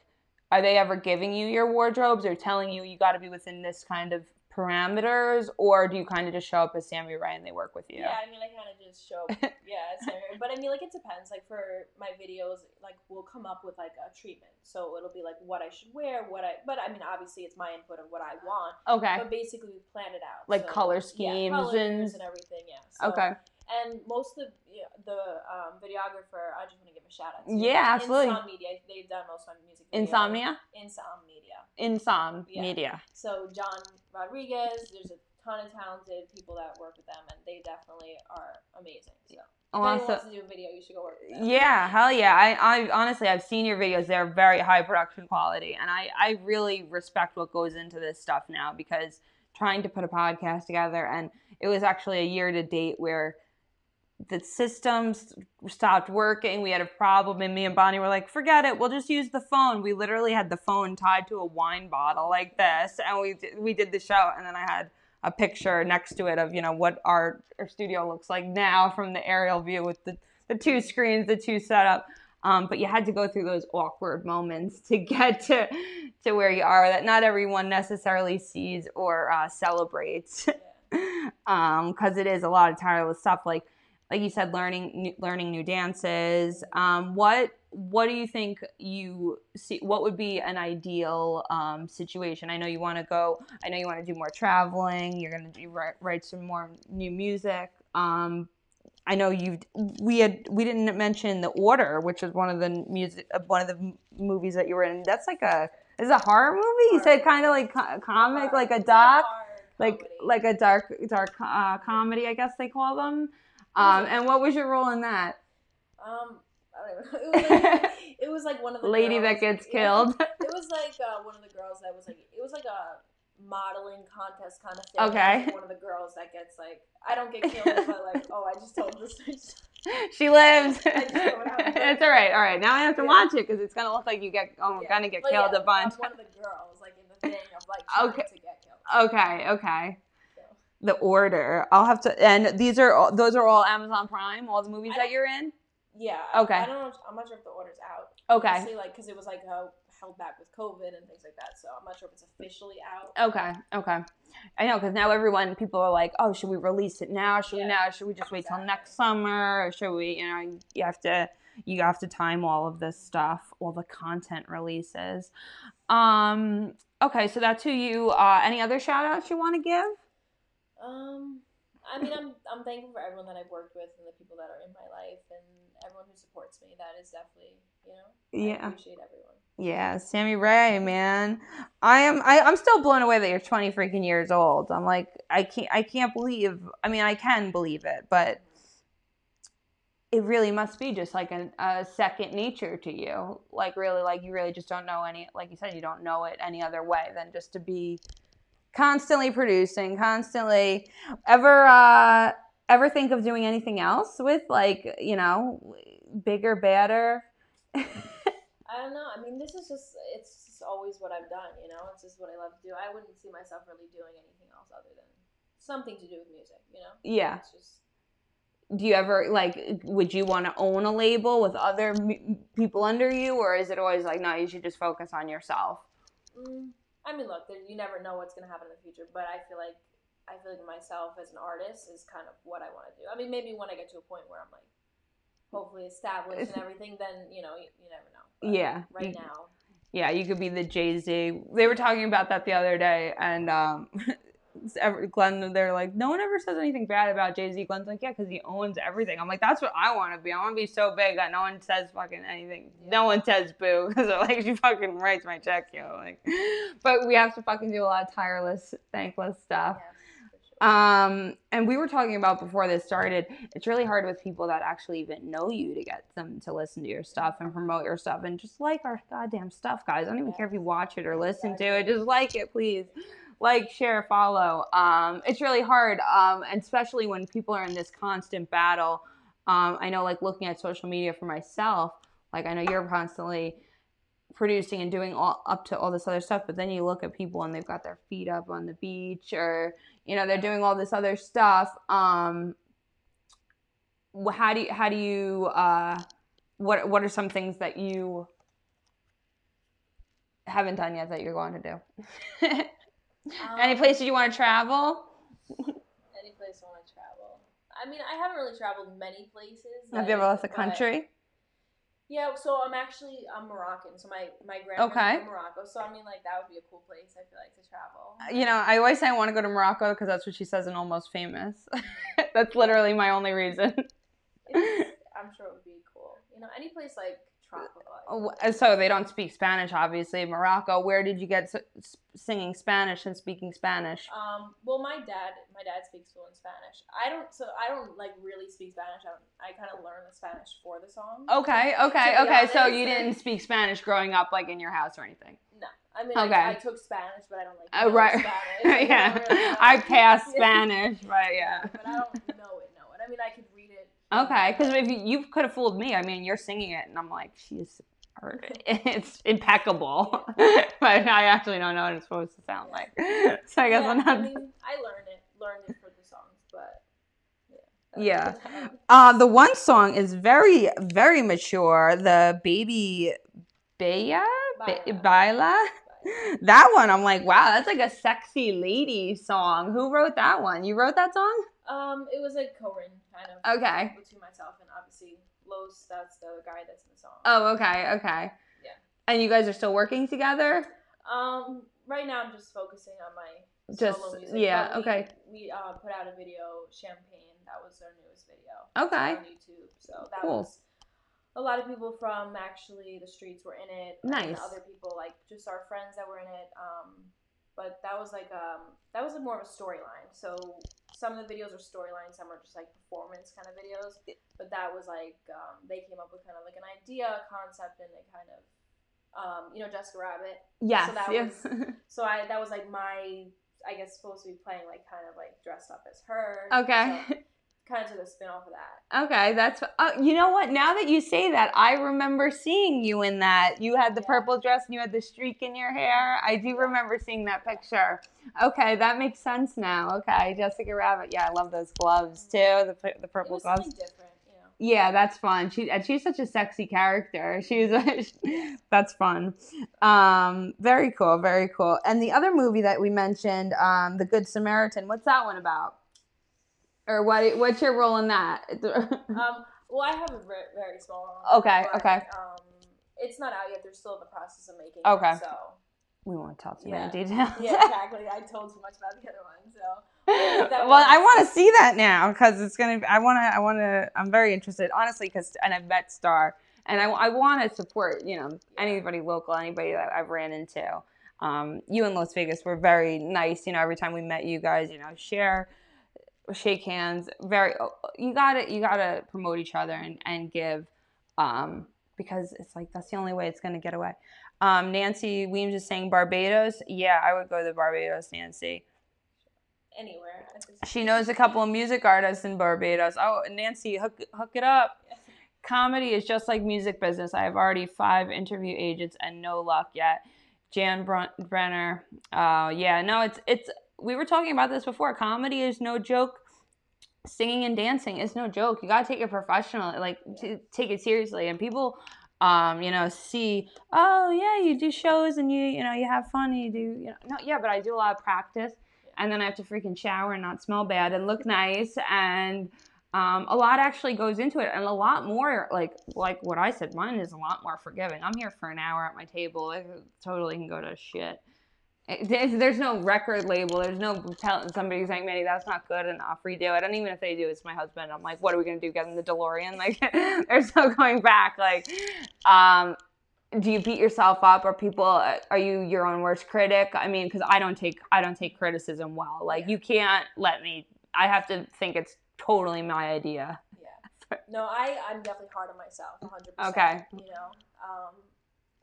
are they ever giving you your wardrobes or telling you you got to be within this kind of parameters, or do you kind of just show up as Sammi Rae and they work with you? Yeah, I mean, I kind of just show, up. yeah, but I mean, like, it depends. Like, for my videos, like, we'll come up with, like, a treatment. So it'll be, like, what I should wear, what I, but I mean, obviously, it's my input of what I want, Okay. but basically, we plan it out. Like So, color yeah, schemes colors and- and everything, yeah. So, Okay. And most of the, the um, videographer, I just want to give a shout out to. Yeah, absolutely. Insom Media, they've done most of my music videos. Insomnia? Insom Media. Insom Yeah. Media. So John Rodriguez, there's a ton of talented people that work with them, and they definitely are amazing. So if anyone Awesome. wants to do a video, you should go work with them. Yeah, hell yeah. I, I honestly, I've seen your videos. They're very high production quality. And I, I really respect what goes into this stuff now because trying to put a podcast together, and it was actually a year to date where the systems stopped working. We had a problem, and me and Bonnie were like, "Forget it. We'll just use the phone." We literally had the phone tied to a wine bottle like this, and we we did the show. And then I had a picture next to it of you know what our, our studio looks like now from the aerial view with the the two screens, the two setup. Um, but you had to go through those awkward moments to get to to where you are that not everyone necessarily sees or uh, celebrates because um, it is a lot of tireless stuff like like you said learning learning new dances um, what what do you think you see what would be an ideal um, situation i know you want to go i know you want to do more traveling you're going to do write, write some more new music um, I know you we had we didn't mention the order, which was one of the music uh, one of the movies that you were in. That's like a is a horror movie. You said kind of like co- comic, like a doc, like like a dark dark uh, comedy, I guess they call them. Um, and what was your role in that? Um, I don't know. It was like, it was like one of the lady girls. that gets Yeah. killed. It was like uh, one of the girls that was like it was like a modeling contest kind of thing. Okay. Like, one of the girls that gets like I don't get killed, but like oh I just told this. she lives. I just know what it's all right. All right. Now I have to Yeah. watch it because it's gonna look like you get oh, Yeah. gonna get But killed yeah, a bunch. One of the girls like in the thing of like Okay. to get killed. Okay. Okay. The order. I'll have to. And these are all, those are all Amazon Prime. All the movies that you're in. Yeah. Okay. I, don't know. I'm not sure if the order's out. Okay. Honestly, like because it was like uh, held back with COVID and things like that. So I'm not sure if it's officially out. Okay, okay. I know because now everyone, people are like, oh, should we release it now? Should we now? Should we just wait till next summer? Or should we, you know, you have to, you have to time all of this stuff, all the content releases. Um, okay, so that's who you. Uh, any other shout outs you want to give? Um, I mean, I'm I'm thankful for everyone that I've worked with and the people that are in my life and everyone who supports me. That is definitely, you know, yeah. I appreciate everyone. Yeah, Sammi Rae, man. I am I, I'm still blown away that you're 20 freaking years old. I'm like I can't I can't believe I mean I can believe it, but it really must be just like a, a second nature to you. Like really like you really just don't know any like you said you don't know it any other way than just to be constantly producing, constantly ever uh ever think of doing anything else with like, you know, bigger, badder? I don't know. I mean, this is just it's just always what I've done. You know, it's just what I love to do. I wouldn't see myself really doing anything else other than something to do with music. You know. yeah. It's just do you ever like would you want to own a label with other m- people under you or is it always like no you should just focus on yourself Mm, I mean, look, there, you never know what's gonna happen in the future, but I feel like I feel like myself as an artist is kind of what I want to do. I mean, maybe when I get to a point where I'm like, hopefully established and everything, then you know, you, you never know. But yeah Right now, yeah you could be the jay-z they were talking about that the other day and um ever- Glenn, they're like, no one ever says anything bad about Jay Z. Glenn's like, yeah, because he owns everything. I'm like, that's what I want to be. I want to be so big that no one says fucking anything. No one says boo because they're like, she fucking writes my check, yo. Like, but we have to fucking do a lot of tireless, thankless stuff. yeah. Um, and we were talking about before this started, it's really hard with people that actually even know you to get them to listen to your stuff and promote your stuff and just like our goddamn stuff, guys. I don't even care if you watch it or listen to it, just like it, please. Like, share, follow. Um, it's really hard, um, and especially when people are in this constant battle. Um, I know, like, looking at social media for myself, like, I know you're constantly producing and doing all up to all this other stuff, but then you look at people and they've got their feet up on the beach or you know they're doing all this other stuff um how do you how do you uh what what are some things that you haven't done yet that you're going to do any Um, places you want to travel Any place I want to travel. I mean, I haven't really traveled many places. have you ever left the country Yeah, so I'm actually I'm Moroccan, so my my grandma's Okay. from Morocco. So I mean, like that would be a cool place. I feel like to travel. you know i always say i want to go to morocco because that's what she says in almost famous that's literally my only reason It's, I'm sure it would be cool. You know, any place like I like. so they don't speak spanish obviously morocco where did you get singing spanish and speaking spanish Um, well, my dad, my dad speaks fluent Spanish. I don't, so I don't like really speak Spanish. I, I kind of learned the Spanish for the song. Okay, okay, okay. So you didn't speak Spanish growing up, like in your house or anything. No, I mean, Okay. I, I took Spanish, but I don't like. Oh, know right. Spanish. I yeah, really. I passed Spanish, but yeah. but I don't know it. Know it. I mean, I could. Okay, because if you, you could have fooled me, I mean, you're singing it, and I'm like, she's, it's impeccable, but I actually don't know what it's supposed to sound like. So I guess yeah, I'm I not. mean, I learned it, learned it for the songs, but Yeah. yeah. Uh, the one song is very, very mature. The baby, Bella, Ba- Baila. Baila. That one, I'm like, wow, that's like a sexy lady song. Who wrote that one? You wrote that song? Um, it was like co-written kind of Okay. Between myself and obviously Los. That's the other guy that's in the song. Oh, okay, okay. Yeah. And you guys are still working together? Um, right now I'm just focusing on my Just- solo music. yeah, we- okay. We uh, put out a video, Champagne. That was our newest video. Okay. On YouTube. So that Cool. was a lot of people from actually the streets were in it. and Nice. other people like just our friends that were in it. Um, but that was like um that was more of a storyline. So some of the videos are storylines, some are just like performance kind of videos. But that was like um, they came up with kind of like an idea, concept, and they kind of um, you know Jessica Rabbit. Yes. that yes. So I that was like my I guess supposed to be playing like kind of like dressed up as her. okay. So, kind of took a spin off of that. Okay, that's uh, you know what? Now that you say that, I remember seeing you in that. You had the Yeah. purple dress and you had the streak in your hair. I do remember seeing that picture. Okay, that makes sense now. Okay, Jessica Rabbit. Yeah, I love those gloves too. The the purple was gloves. different, you know. Yeah, that's fun. She and she's such a sexy character. She's a, that's fun. Um, very cool, very cool. And the other movie that we mentioned, um, The Good Samaritan. What's that one about? Or what? What's your role in that? Um, well, I have a very, very small role. Okay, but, okay. Um, it's not out yet. They're still in the process of making Okay. it. So we won't tell too Yeah. many details. yeah, exactly. I told too much about the other one. So well, I want to see that now because it's gonna. I want to. I want to. I'm very interested, honestly, because and I've met Star, and I, I want to support. You know, anybody local, anybody that I've ran into. Um, you in Las Vegas were very nice. You know, every time we met you guys, you know, share, shake hands. Very. You gotta. You gotta promote each other and and give, um, because it's like that's the only way it's gonna get away. Um, Nancy Weems is saying Barbados. Yeah, I would go to Barbados, Nancy. anywhere. She knows a couple of music artists in Barbados. Oh, Nancy, hook hook it up. Comedy is just like music business. I have already five interview agents and no luck yet. Jan Brun- Brenner. Uh, yeah, no, it's it's. We were talking about this before. Comedy is no joke. Singing and dancing is no joke. You gotta take it professional. Like to take it seriously. And people, um, you know, see, oh yeah, you do shows and you, you know, you have fun. And you do, you know, no, yeah, but I do a lot of practice and then I have to freaking shower and not smell bad and look nice and um, a lot actually goes into it and a lot more like like what I said mine is a lot more forgiving I'm here for an hour at my table it totally can go to shit It- there's, there's no record label. There's no telling somebody saying Manny that's not good enough redo it. And even if they do it's my husband. I'm like what are we gonna do get in the DeLorean? Like there's no going back like um do you beat yourself up? Or people are you your own worst critic? I mean because i don't take i don't take criticism well. Like you can't let me i have to think it's totally my idea. Yeah. No, I I'm definitely hard on myself, 100. Okay. You know, um,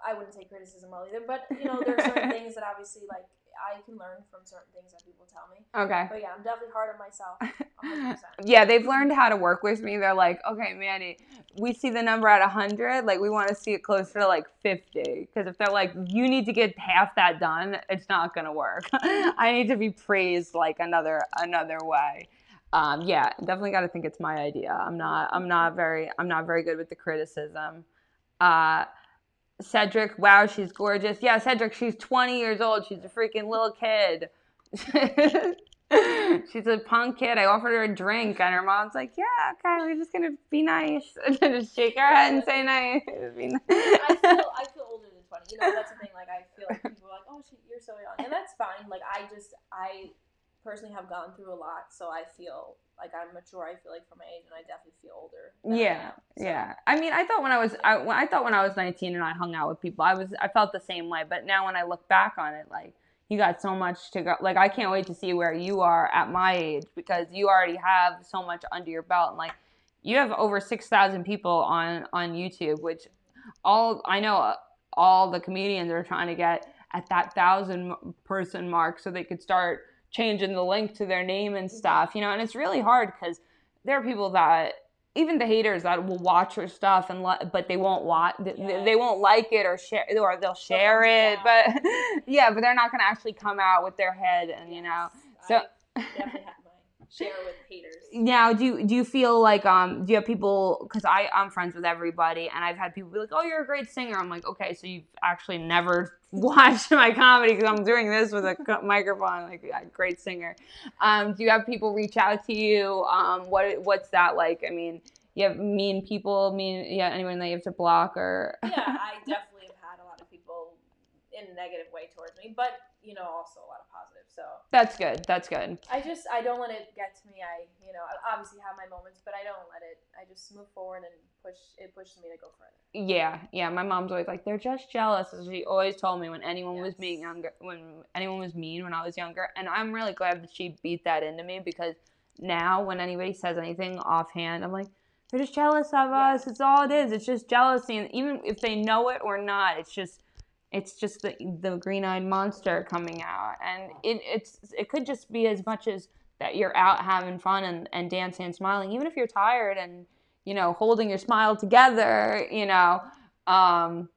I wouldn't take criticism well either, but you know, there are certain things that obviously like I can learn from certain things that people tell me. okay. But yeah, I'm definitely hard on myself, 100. yeah they've learned how to work with me. They're like okay manny we see the number at 100 like we want to see it closer to like 50 because if they're like you need to get half that done it's not gonna work. I need to be praised like another another way. Um, yeah definitely got to think it's my idea. I'm not i'm not very i'm not very good with the criticism. Uh cedric wow she's gorgeous yeah cedric she's 20 years old she's a freaking little kid she's a punk kid i offered her a drink and her mom's like yeah okay we're just gonna be nice just shake her head and say nice nice. I feel I feel older than 20. You know, that's the thing. Like I feel like people are like, "Oh, she, you're so young," and that's fine. Like I just I personally have gone through a lot, so I feel like I'm mature. I feel like for my age, and I definitely feel older. I Yeah, am, so. Yeah, I mean, I thought when I was, I, I thought when I was 19 and I hung out with people, I was, I felt the same way. But now when I look back on it, like you got so much to go. Like I can't wait to see where you are at my age because you already have so much under your belt. And like you have over 6,000 people on on YouTube, which all I know, uh, all the comedians are trying to get at that thousand person mark so they could start changing the link to their name and stuff, you know. And it's really hard because there are people that even the haters that will watch your stuff and li- but they won't watch they, Yes. they won't like it or share or they'll share it but yeah but they're not gonna actually come out with their head and you know so- I definitely have my share with haters. now do you do you feel like um do you have people because i i'm friends with everybody and i've had people be like oh you're a great singer. I'm like okay so you've actually never watched my comedy because i'm doing this with a microphone like yeah, great singer. Um do you have people reach out to you? Um what what's that like? I mean you have mean people mean yeah anyone that you have to block or yeah, I definitely have had a lot of people in a negative way towards me, but you know, also a lot of positive. So that's good that's good I just I don't let it get to me. I you know I obviously have my moments, but I don't let it. I just move forward and push. It pushes me to go further. Yeah, yeah. My mom's always like, they're just jealous. As she always told me when anyone was being younger, when anyone was mean when I was younger. And I'm really glad that she beat that into me because now when anybody says anything offhand, I'm like, they're just jealous of us. It's all it is. It's just jealousy. And even if they know it or not, it's just, it's just the the green eyed monster coming out. And it it's it could just be as much as that you're out having fun and, and dancing and smiling, even if you're tired and you know, holding your smile together, you know, um,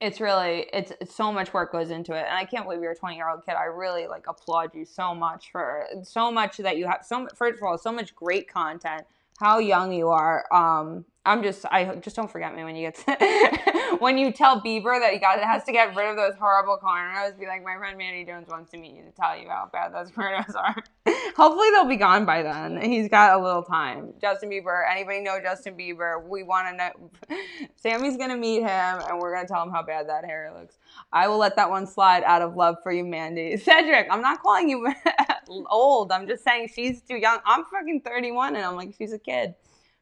it's really, it's, it's so much work goes into it. And I can't believe you're a 20 year old kid. I really like applaud you so much for so much that you have so, first of all, so much great content, how young you are. Um, I'm just, I just don't forget me when you get, to, when you tell Bieber that he got, has to get rid of those horrible cornrows, be like, my friend Mandy Jones wants to meet you to tell you how bad those cornrows are. Hopefully they'll be gone by then. He's got a little time. Justin Bieber. Anybody know Justin Bieber? We want to know. Sammi's gonna meet him, and we're gonna tell him how bad that hair looks. I will let that one slide out of love for you, Mandy. Cedric, I'm not calling you old. I'm just saying she's too young. I'm fucking 31, and I'm like she's a kid.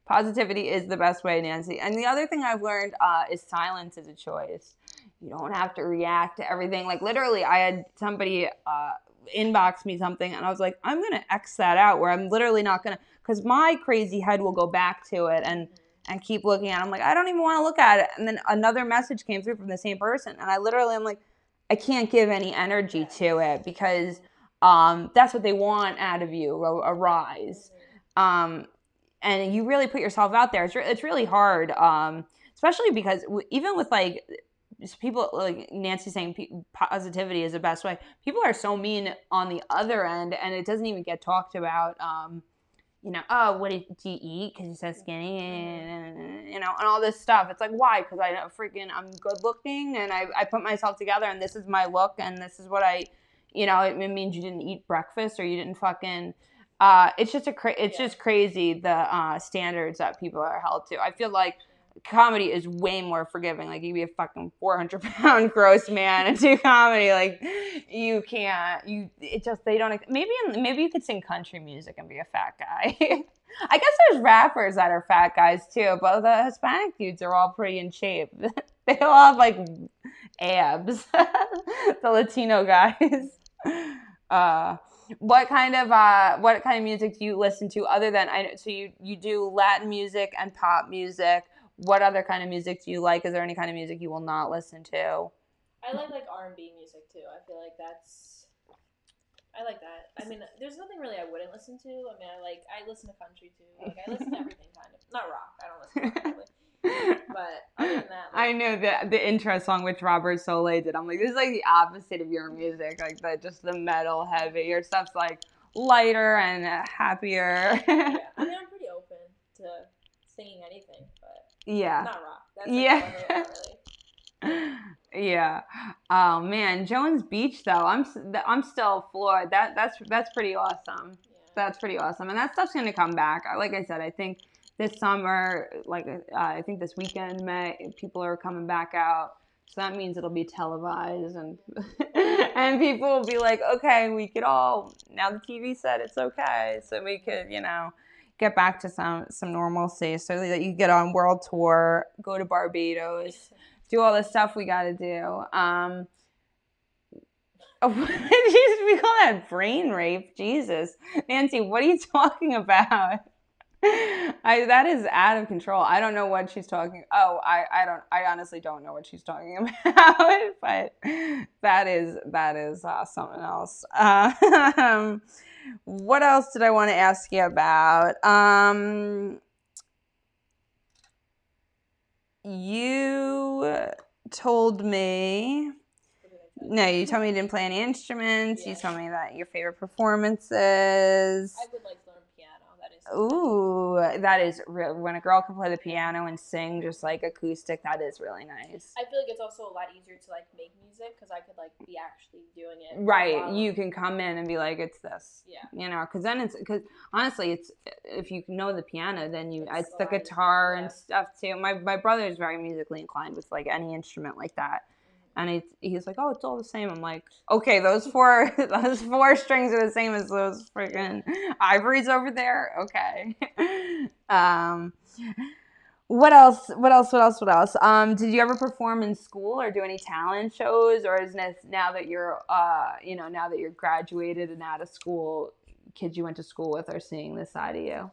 Positivity is the best way, Nancy. And the other thing I've learned uh, is silence is a choice. You don't have to react to everything. Like literally, I had somebody uh, inbox me something, and I was like, I'm gonna X that out. Where I'm literally not gonna, because my crazy head will go back to it and and keep looking at. it. I'm like, I don't even want to look at it. And then another message came through from the same person, and I literally am like, I can't give any energy to it because um, that's what they want out of you, a, a rise. Um, and you really put yourself out there. It's, re- it's really hard, um, especially because w- even with like people like Nancy saying pe- positivity is the best way. People are so mean on the other end, and it doesn't even get talked about. Um, you know, oh, what did do you eat? Because you're so skinny, and, you know, and all this stuff. It's like, why? Because I freaking I'm good looking, and I I put myself together, and this is my look, and this is what I, you know, it, it means you didn't eat breakfast or you didn't fucking. Uh, it's just a cra- it's Yeah. just crazy the uh, standards that people are held to. I feel like comedy is way more forgiving. Like you be a fucking four hundred pound gross man and do comedy. Like you can't. You it just they don't. Maybe maybe you could sing country music and be a fat guy. I guess there's rappers that are fat guys too, but the Hispanic dudes are all pretty in shape. they all have like abs. the Latino guys. Uh, what kind of uh, what kind of music do you listen to other than I? So you you do Latin music and pop music. What other kind of music do you like? Is there any kind of music you will not listen to? I like like R and B music too. I feel like that's. I like that. I mean, there's nothing really I wouldn't listen to. I mean, I like I listen to country too. Like I listen to everything kind of. Not rock. I don't listen to rock. But other than that, I like, knew the the intro song which Robert Soleil did. I'm like, this is like the opposite of your music, like the just the metal heavy. Your stuff's like lighter and happier. yeah. I mean, I'm pretty open to singing anything, yeah. not. That's like Yeah. yeah. Really. yeah. Oh man, Jones Beach though. I'm I'm still floored. That that's that's pretty awesome. Yeah. That's pretty awesome, and that stuff's gonna come back. I- Like I said, I think this summer, like uh, I think this weekend, May people are coming back out. So that means it'll be televised, and and people will be like, okay, we could all now the TV said it's okay, so we could you know get back to some some normalcy, so that you get on world tour, go to Barbados do all the stuff we got to do. Um, Jesus, we call that brain rape. Jesus, Nancy, what are you talking about? I that is out of control. I don't know what she's talking. Oh, I I don't. I honestly don't know what she's talking about. But that is that is uh, something else. Um, what else did I want to ask you about? Um, you told me. No, you told me you didn't play any instruments. Yeah. You told me that your favorite performances. I would like Ooh, that is real. When a girl can play the piano and sing just like acoustic, that is really nice. I feel like it's also a lot easier to like make music because I could like be actually doing it. Right, you can come in and be like, "It's this," Yeah. you know, because then it's because honestly, it's if you know the piano, then you it's, It's the guitar yeah. and stuff too. My my brother is very musically inclined with like any instrument like that. And it's, he's like, "Oh, it's all the same." I'm like, "Okay, those four those four strings are the same as those freaking ivories over there." Okay. um, what else? What else? What else? What else? Um, did you ever perform in school or do any talent shows, or is this now that you're, uh, you know, now that you're graduated and out of school, kids you went to school with are seeing this side of you?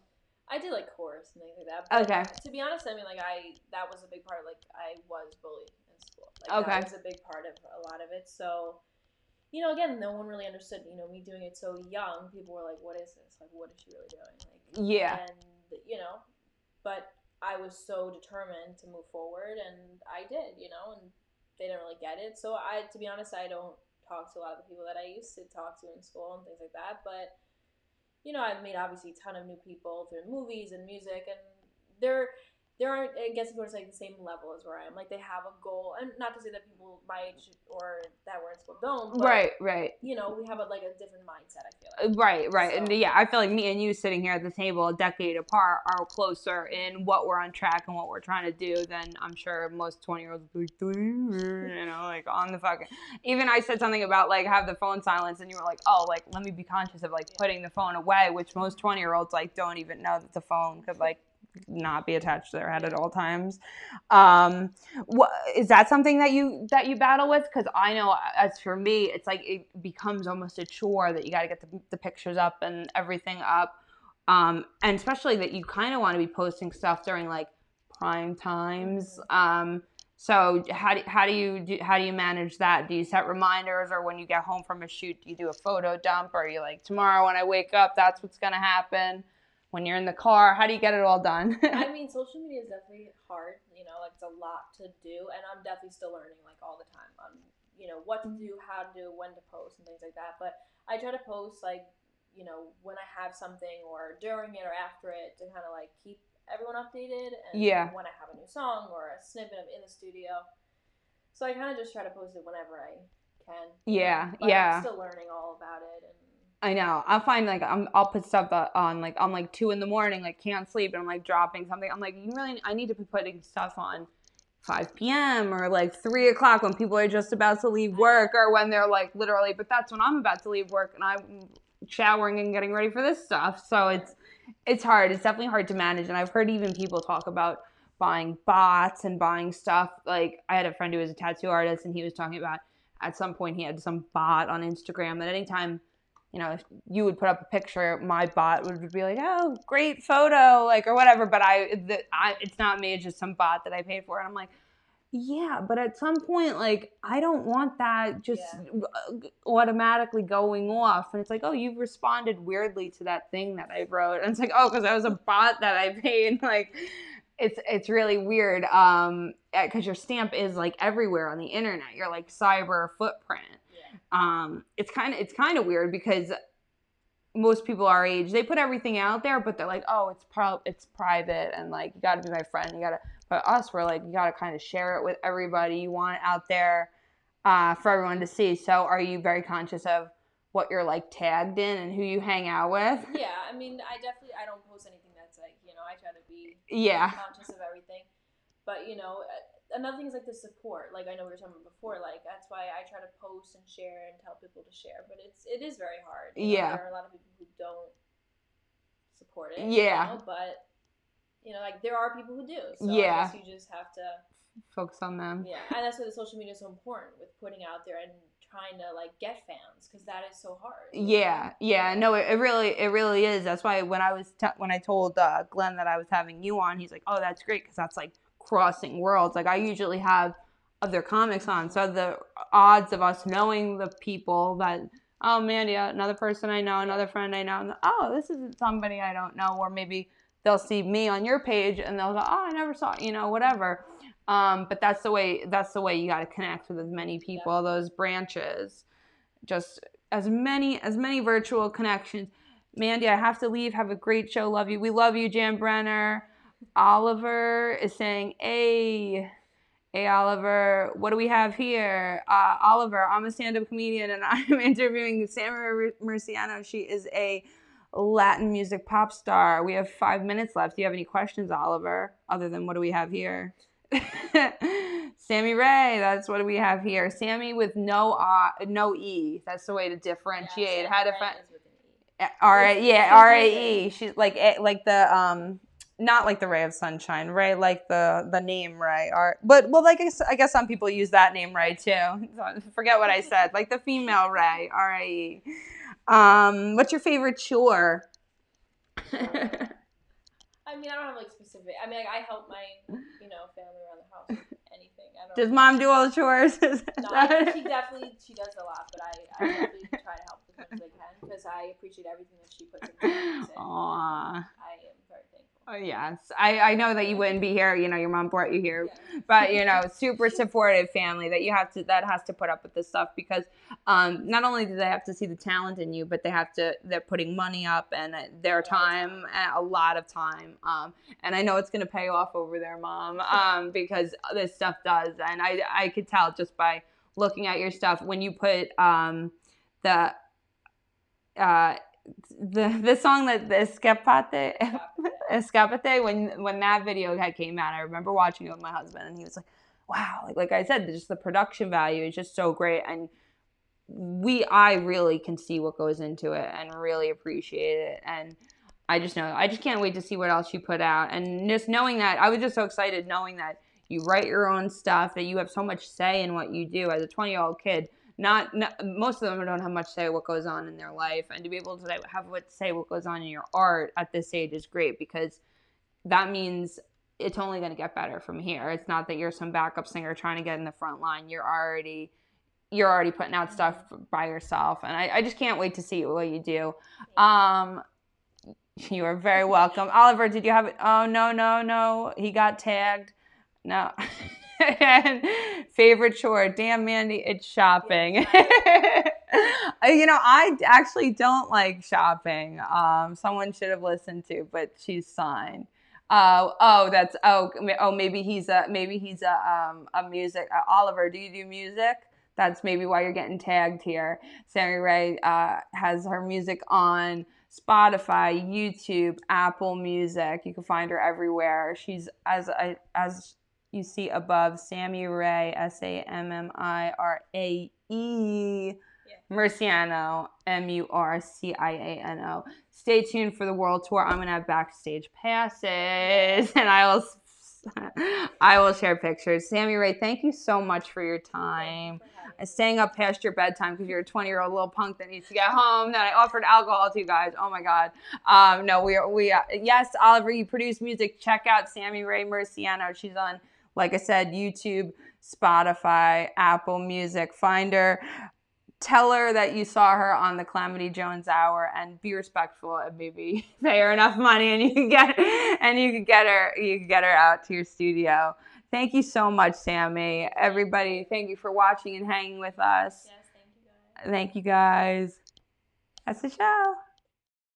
I did like chorus and things like that. Okay. To be honest, I mean, like I that was a big part. Like I was bullied. Like Okay. that was a big part of a lot of it. So, you know, again, no one really understood. You know, me doing it so young, people were like, "What is this? Like, what is she really doing?" Like, Yeah. and you know, but I was so determined to move forward, and I did. You know, and they didn't really get it. So I, to be honest, I don't talk to a lot of the people that I used to talk to in school and things like that. But you know, I've made obviously a ton of new people through movies and music, and they're there aren't I guess it's like the same level as where I am. Like they have a goal, and not to say that people my age or that were in school don't, but, Right. Right. You know, we have a, like a different mindset. I feel like. Right, right. And yeah, I feel like me and you sitting here at the table a decade apart are closer in what we're on track and what we're trying to do than I'm sure most 20 year olds be like, you?" you know, like on the fucking. Even I said something about like have the phone silence and you were like, oh, like let me be conscious of like putting the phone away, which most 20 year olds like don't even know that the phone could like not be attached to their head at all times. Um, what is that something that you that you battle with? Because I know as for me, it's like it becomes almost a chore that you got to get the, the pictures up and everything up, um, and especially that you kind of want to be posting stuff during like prime times. Um, so how do, how do you do, how do you manage that? Do you set reminders, or when you get home from a shoot, do you do a photo dump, or are you like tomorrow when I wake up, that's what's gonna happen? When you're in the car, how do you get it all done? I mean, social media is definitely hard. You know, like it's a lot to do, and I'm definitely still learning like all the time on you know what to do, how to do, when to post, and things like that. But I try to post like you know when I have something or during it or after it to kind of like keep everyone updated, and Yeah. when I have a new song or a snippet of in the studio. So I kind of just try to post it whenever I can. Yeah, But yeah. I'm still learning all about it, and I know. I find like I'm, I'll put stuff on like I'm like two in the morning, like can't sleep, and I'm like dropping something. I'm like, you really, I need to be putting stuff on 5 p.m. or like three o'clock when people are just about to leave work, or when they're like literally. But that's when I'm about to leave work, and I'm showering and getting ready for this stuff. So it's it's hard. It's definitely hard to manage, and I've heard even people talk about buying bots and buying stuff. Like I had a friend who was a tattoo artist, and he was talking about at some point he had some bot on Instagram that anytime you know, if you would put up a picture, my bot would be like, "Oh, great photo," like or whatever. But I, the, I, it's not me; it's just some bot that I paid for, and I'm like, yeah. But at some point, like, I don't want that just automatically going off, and it's like, oh, you've responded weirdly to that thing that I wrote, and it's like, oh, because that was a bot that I paid, like. It's it's really weird, um, because your stamp is like everywhere on the internet. You're like cyber footprint yeah. Um it's kind of it's kind of weird because most people our age they put everything out there but they're like oh it's pro it's private and like you got to be my friend you got to but us we're like you got to kind of share it with everybody you want it out there uh, for everyone to see. So are you very conscious of what you're like tagged in and who you hang out with? Yeah, I mean, I definitely I don't post anything that's like you know I try to be yeah. conscious of everything, but you know another thing is like the support. Like I know we were talking about before. Like that's why I try to post and share and tell people to share. But it's it is very hard. you know, Yeah. there are a lot of people who don't support it. you Yeah. know, but you know, like there are people who do. So Yeah. I guess you just have to. focus on them Yeah, and that's why the social media is so important with putting out there and trying to like get fans because that is so hard. Yeah, yeah, no, it, it really, it really is. That's why when I was t- when I told uh, Glenn that I was having you on, he's like, "Oh, that's great," because that's like crossing worlds. Like I usually have other comics on, so the odds of us knowing the people that, oh Mandy, another person I know, another friend I know, and, oh, this isn't somebody I don't know, or maybe they'll see me on your page and they'll go, oh, I never saw, you know, whatever. Um, but that's the way that's the way you got to connect with as many people. Those branches, just as many as many virtual connections. Mandy, I have to leave. Have a great show. Love you. We love you, Jan Brenner. Oliver is saying, "Hey, hey, Oliver. What do we have here? Uh, Oliver, I'm a stand-up comedian, and I'm interviewing Sammi Murciano. She is a Latin music pop star. We have five minutes left. Do you have any questions, Oliver? Other than what do we have here? Sammi Rae, that's what we have here. Sammy with no uh, no e. That's the way to differentiate. Yeah, How to find is with an E. R A yeah R A. E. She's like eh, like the um not like the ray of sunshine, Ray like the the name Ray. Or but well like I guess, I guess some people use that name Ray too. Forget what I said. Like the female Ray R A E. Um, what's your favorite chore? I mean, I don't have like specific. I mean, like, I help my you know family around the house with anything. I don't. Does know. mom do all the chores? No, I, she definitely she does a lot, but I, I definitely try to help as much as I can because I appreciate everything that she puts into it. and Aw. I am. Oh, yes. I, I know that you wouldn't be here. You know, your mom brought you here. Yeah. But, you know, super supportive family that you have to, that has to put up with this stuff because um, not only do they have to see the talent in you, but they have to, they're putting money up and uh, their time, and a lot of time. Um, and I know it's going to pay off over there, mom, um, because this stuff does. And I, I could tell just by looking at your stuff when you put um, the, uh, the the song that the Escapate Escapate when when that video had came out, I remember watching it with my husband, and he was like, "Wow!" Like, like I said, just the production value is just so great, and we I really can see what goes into it and really appreciate it, and I just know I just can't wait to see what else you put out, and just knowing that I was just so excited knowing that you write your own stuff, that you have so much say in what you do as a twenty year old kid. Not, not most of them don't have much say what goes on in their life, and to be able to have what to say what goes on in your art at this age is great because that means it's only going to get better from here. It's not that you're some backup singer trying to get in the front line. You're already you're already putting out stuff by yourself, and I, I just can't wait to see what you do. Um, you are very welcome, Oliver. Did you have it? Oh no, no, no. He got tagged. No. and favorite chore, damn Mandy, it's shopping. you know, I actually don't like shopping. Um, someone should have listened to, but she's signed. Uh, oh, that's oh oh maybe he's a maybe he's a um a music uh, Oliver. Do you do music? That's maybe why you're getting tagged here. Sammi Rae uh, has her music on Spotify, YouTube, Apple Music. You can find her everywhere. She's as I as you see above, Sammi Rae, S A M M I R A E. Murciano, M U R C I A N O. Stay tuned for the world tour. I'm gonna have backstage passes, and I will, I will share pictures. Sammi Rae, thank you so much for your time. And staying up past your bedtime because you're a 20 year old little punk that needs to get home. That I offered alcohol to you guys. Oh my God. Um, no, we are we. Uh, yes, Oliver, you produce music. Check out Sammi Rae Murciano. She's on, like I said, YouTube, Spotify, Apple Music. Finder. tell her that you saw her on the Calamity Jones Hour and be respectful and maybe pay her enough money and you can get and you can get her you can get her out to your studio. Thank you so much, Sammi. Everybody, thank you for watching and hanging with us. Yes, thank you guys. Thank you guys. That's the show.